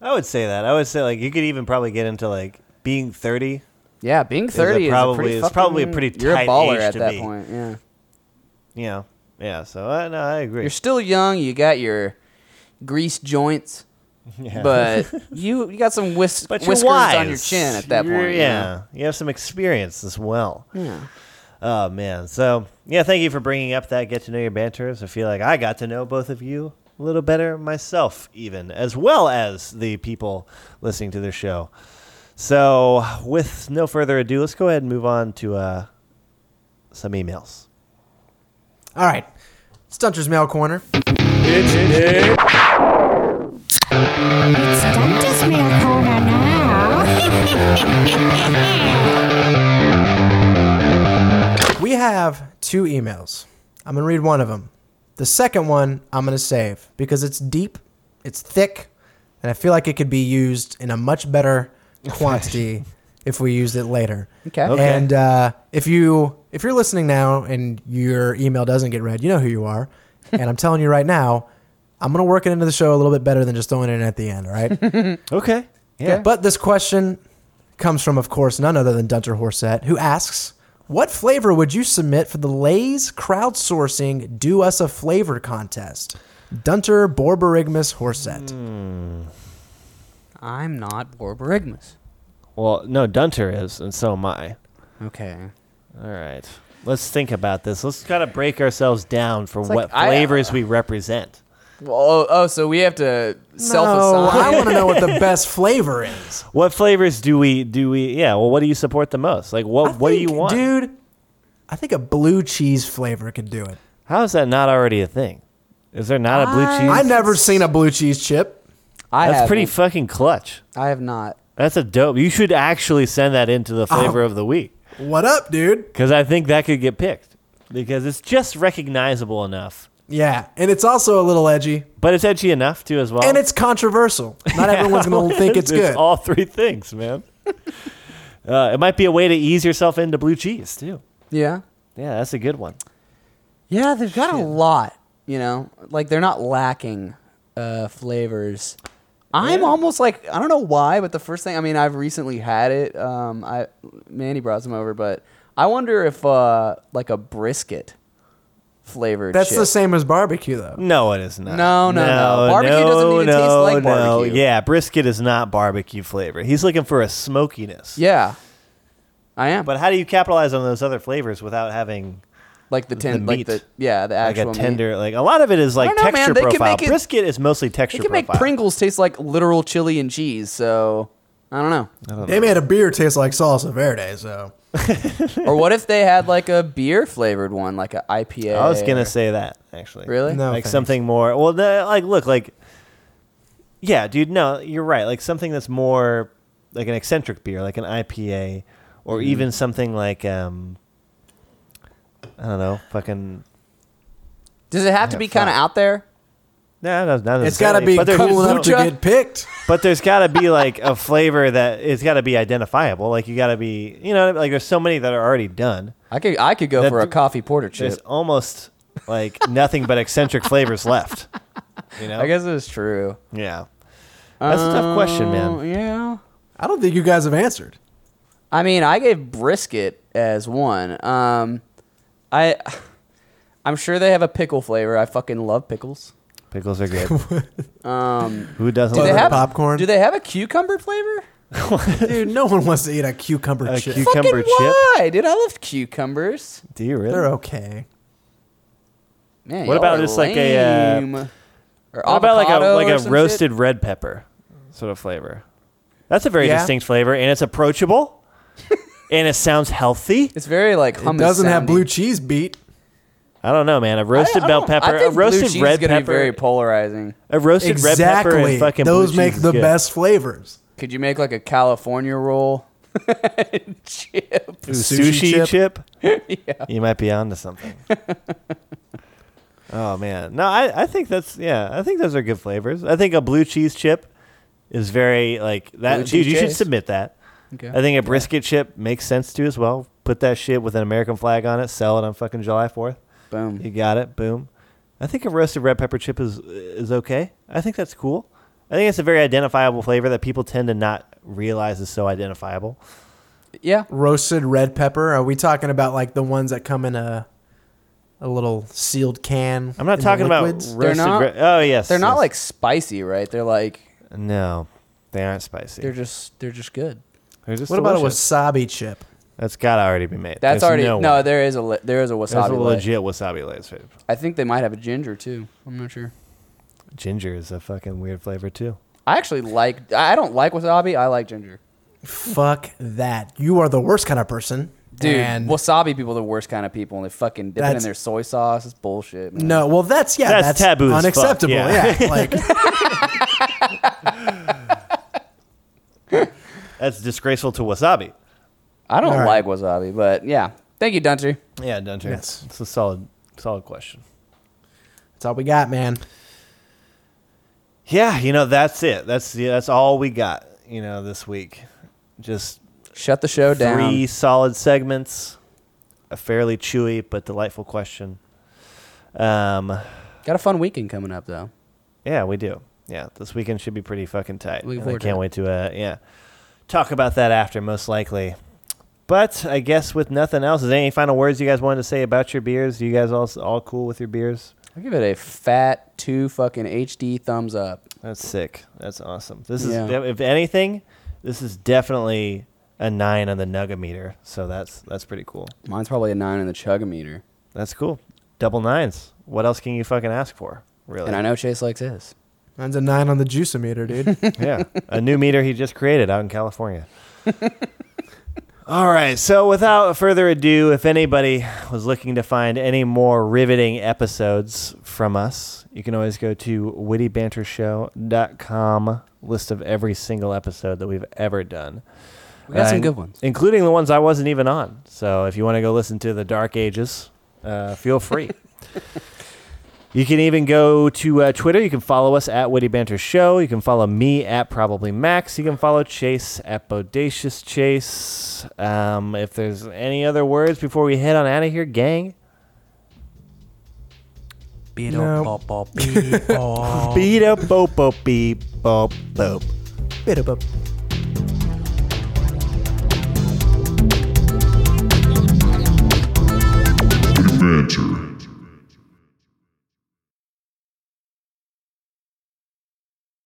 I would say that. I would say like you could even probably get into like being 30. Yeah, being 30 is, probably- a pretty it's probably a fucking- pretty You're a tight baller age at to that be. point. Yeah. You know. Yeah, so I, no, I agree. You're still young. You got your greased joints, yeah. but you you got some whis- But whiskers wise. on your chin at that You're- point. you Yeah, know? you have some experience as well. Yeah. Oh man, so yeah, thank you for bringing up that get to know your banters. I feel like I got to know both of you a little better myself, even as well as the people listening to the show. So, with no further ado, let's go ahead and move on to uh, some emails. all right, Stunter's Mail Corner. It's Dungeon's Mail Corner now. We have two emails. I'm going to read one of them. The second one I'm going to save because it's deep, it's thick, and I feel like it could be used in a much better quantity if we used it later. Okay. Okay. And uh, if you if you're listening now and your email doesn't get read, you know who you are. and I'm telling you right now, I'm going to work it into the show a little bit better than just throwing it in at the end, all right? Okay. Yeah. But this question comes from, of course, none other than Dunter Horsett, who asks, "What flavor would you submit for the Lay's crowdsourcing Do Us a Flavor contest?" Dunter Borborygmus Horsett. Hmm. I'm not Borborygmus. Well, no, Dunter is, and so am I. Okay. All right. Let's think about this. Let's kind of break ourselves down for like what I- uh, flavors we represent. Well, oh, oh, so we have to self-assign. I want to know what the best flavor is. What flavors do we do we? Yeah. Well, what do you support the most? Like, what I what do you want, dude? I think a blue cheese flavor could do it. How is that not already a thing? Is there not a blue cheese? I've never seen a blue cheese chip. I That's pretty haven't. fucking clutch. I have not. That's a dope. You should actually send that into the flavor Oh. of the week What up, dude? because I think that could get picked because it's just recognizable enough, Yeah, and it's also a little edgy, but it's edgy enough too as well. and it's controversial. Not everyone's going to think it's good. all three things, man. uh, it might be a way to ease yourself into blue cheese too. Yeah. Yeah, that's a good one. Yeah, they've got a lot. You know, like they're not lacking uh, flavors. I'm Yeah. almost like I don't know why, but the first thing I mean, I've recently had it. Um, I Manny brought some over, but I wonder if uh, like a brisket flavored. That's chip. the same as barbecue, though. No, it is not. No, no, no. Barbecue doesn't even taste like no. barbecue. Yeah, brisket is not barbecue flavor. He's looking for a smokiness. Yeah. I am. But how do you capitalize on those other flavors without having like the ten, the like the yeah, the like actual a meat. tender? Like a lot of it is like don't know, man. texture They can profile. make it- Brisket is mostly texture. They texture can make. Pringles taste like literal chili and cheese. So I don't know. They made a beer taste like salsa verde, so or what if they had like a beer flavored one, like an IPA? I was gonna or- say that actually. Really? No. like thanks. something more. Well, the, like look, like yeah, dude. No, you're right. Like something that's more like an eccentric beer, like an IPA, or Mm-hmm. even something like um, I don't know, fucking. Does it have to Yeah, be kind of out there? No, no, not it's got to be but cool enough to get picked. But there's got to be like a flavor that it's got to be identifiable. Like you got to be, you know, like there's so many that are already done. I could I could go for a coffee porter chip. There's almost like nothing but eccentric flavors left. You know? I guess it's true. Yeah. That's a tough question, man. Uh, Yeah. I don't think you guys have answered. I mean, I gave brisket as one. Um, I, I'm sure they have a pickle flavor. I fucking love pickles. Pickles are good. Um, Who doesn't? do they have popcorn? Do they have a cucumber flavor? Dude, no one wants to eat a cucumber A chip. cucumber fucking chip? why, dude? I love cucumbers. Do you really? They're okay. Man, What y'all about are just like a, uh, lame. or What about like a avocado like a some roasted shit? red pepper sort of flavor? That's a very Yeah. distinct flavor, and it's approachable, and it sounds healthy. It's very like It hummus. doesn't have sounding. blue cheese beat. I don't know, man. A roasted I bell don't- pepper, I a think blue roasted cheese red is gonna pepper, be very polarizing. a roasted red pepper, Exactly. and fucking blue Those cheese make is the good. best flavors. Could you make like a California roll? Chip. Ooh, Sushi sushi, chip? chip. You might be onto something. oh man, no, I, I think that's yeah, I think those are good flavors. I think a blue cheese chip is very like that. Blue dude, cheese you should chase? submit that. Okay. I think a brisket chip makes sense too as well. Put that shit with an American flag on it. Sell it on fucking July Fourth. Boom. You got it. Boom. I think a roasted red pepper chip is is okay. I think that's cool. I think it's a very identifiable flavor that people tend to not realize is so identifiable. Yeah. Roasted red pepper. Are we talking about like the ones that come in a a little sealed can? I'm not in the talking about liquids? They're roasted. not- red- oh yes, They're not yes. like spicy, right? They're like no, they aren't spicy. they're just they're just good. They're just What about a wasabi chip? That's got to already be made. That's There's already no, no. way. there is a li- there is a There's wasabi. a lay. legit wasabi Lay's. I think they might have a ginger too. I'm not sure. Ginger is a fucking weird flavor too. I actually like. I don't like wasabi. I like ginger. Fuck that. You are the worst kind of person. Dude, And wasabi people are the worst kind of people, and they fucking dip it in That's- their soy sauce. It's bullshit. Man. no, well that's yeah, That's that's, taboo as fuck, unacceptable. yeah. yeah. like That's disgraceful to wasabi. I don't All like right. wasabi, but yeah. Thank you, Dunter. Yeah, don't? Yes. It's a solid, solid question. that's all we got, man. Yeah, you know that's it. That's yeah, that's all we got. You know this week, just Shut the show down. three solid segments, a fairly chewy but delightful question. Um, Got a fun weekend coming up though. yeah, we do. Yeah, this weekend should be pretty fucking tight. Looking And I can't it. wait to uh, yeah talk about that after, most likely. But I guess with nothing else, is there any final words you guys wanted to say about your beers? You guys all all cool with your beers? I give it a fat two fucking HD thumbs up. That's sick. That's awesome. This is, Yeah. if anything, this is definitely a nine on the Nugameter. So that's that's pretty cool. Mine's probably a nine on the chugometer, That's cool. Double nines. What else can you fucking ask for? Really? and I know Chase likes his. Mine's a nine on the juiceometer, dude. yeah, a new meter he just created out in California. All right, so without further ado, if anybody was looking to find any more riveting episodes from us, you can always go to wittybantershow.com, list of every single episode that we've ever done. We got Uh, some good ones. Including the ones I wasn't even on. So if you want to go listen to the Dark Ages, uh, feel free. You can even go to uh, Twitter. You can follow us at Witty Banter Show. You can follow me at Probably Max. You can follow Chase at Bodacious Chase. Um, if there's any other words before we head on out of here, gang. Beep beep beep Banter.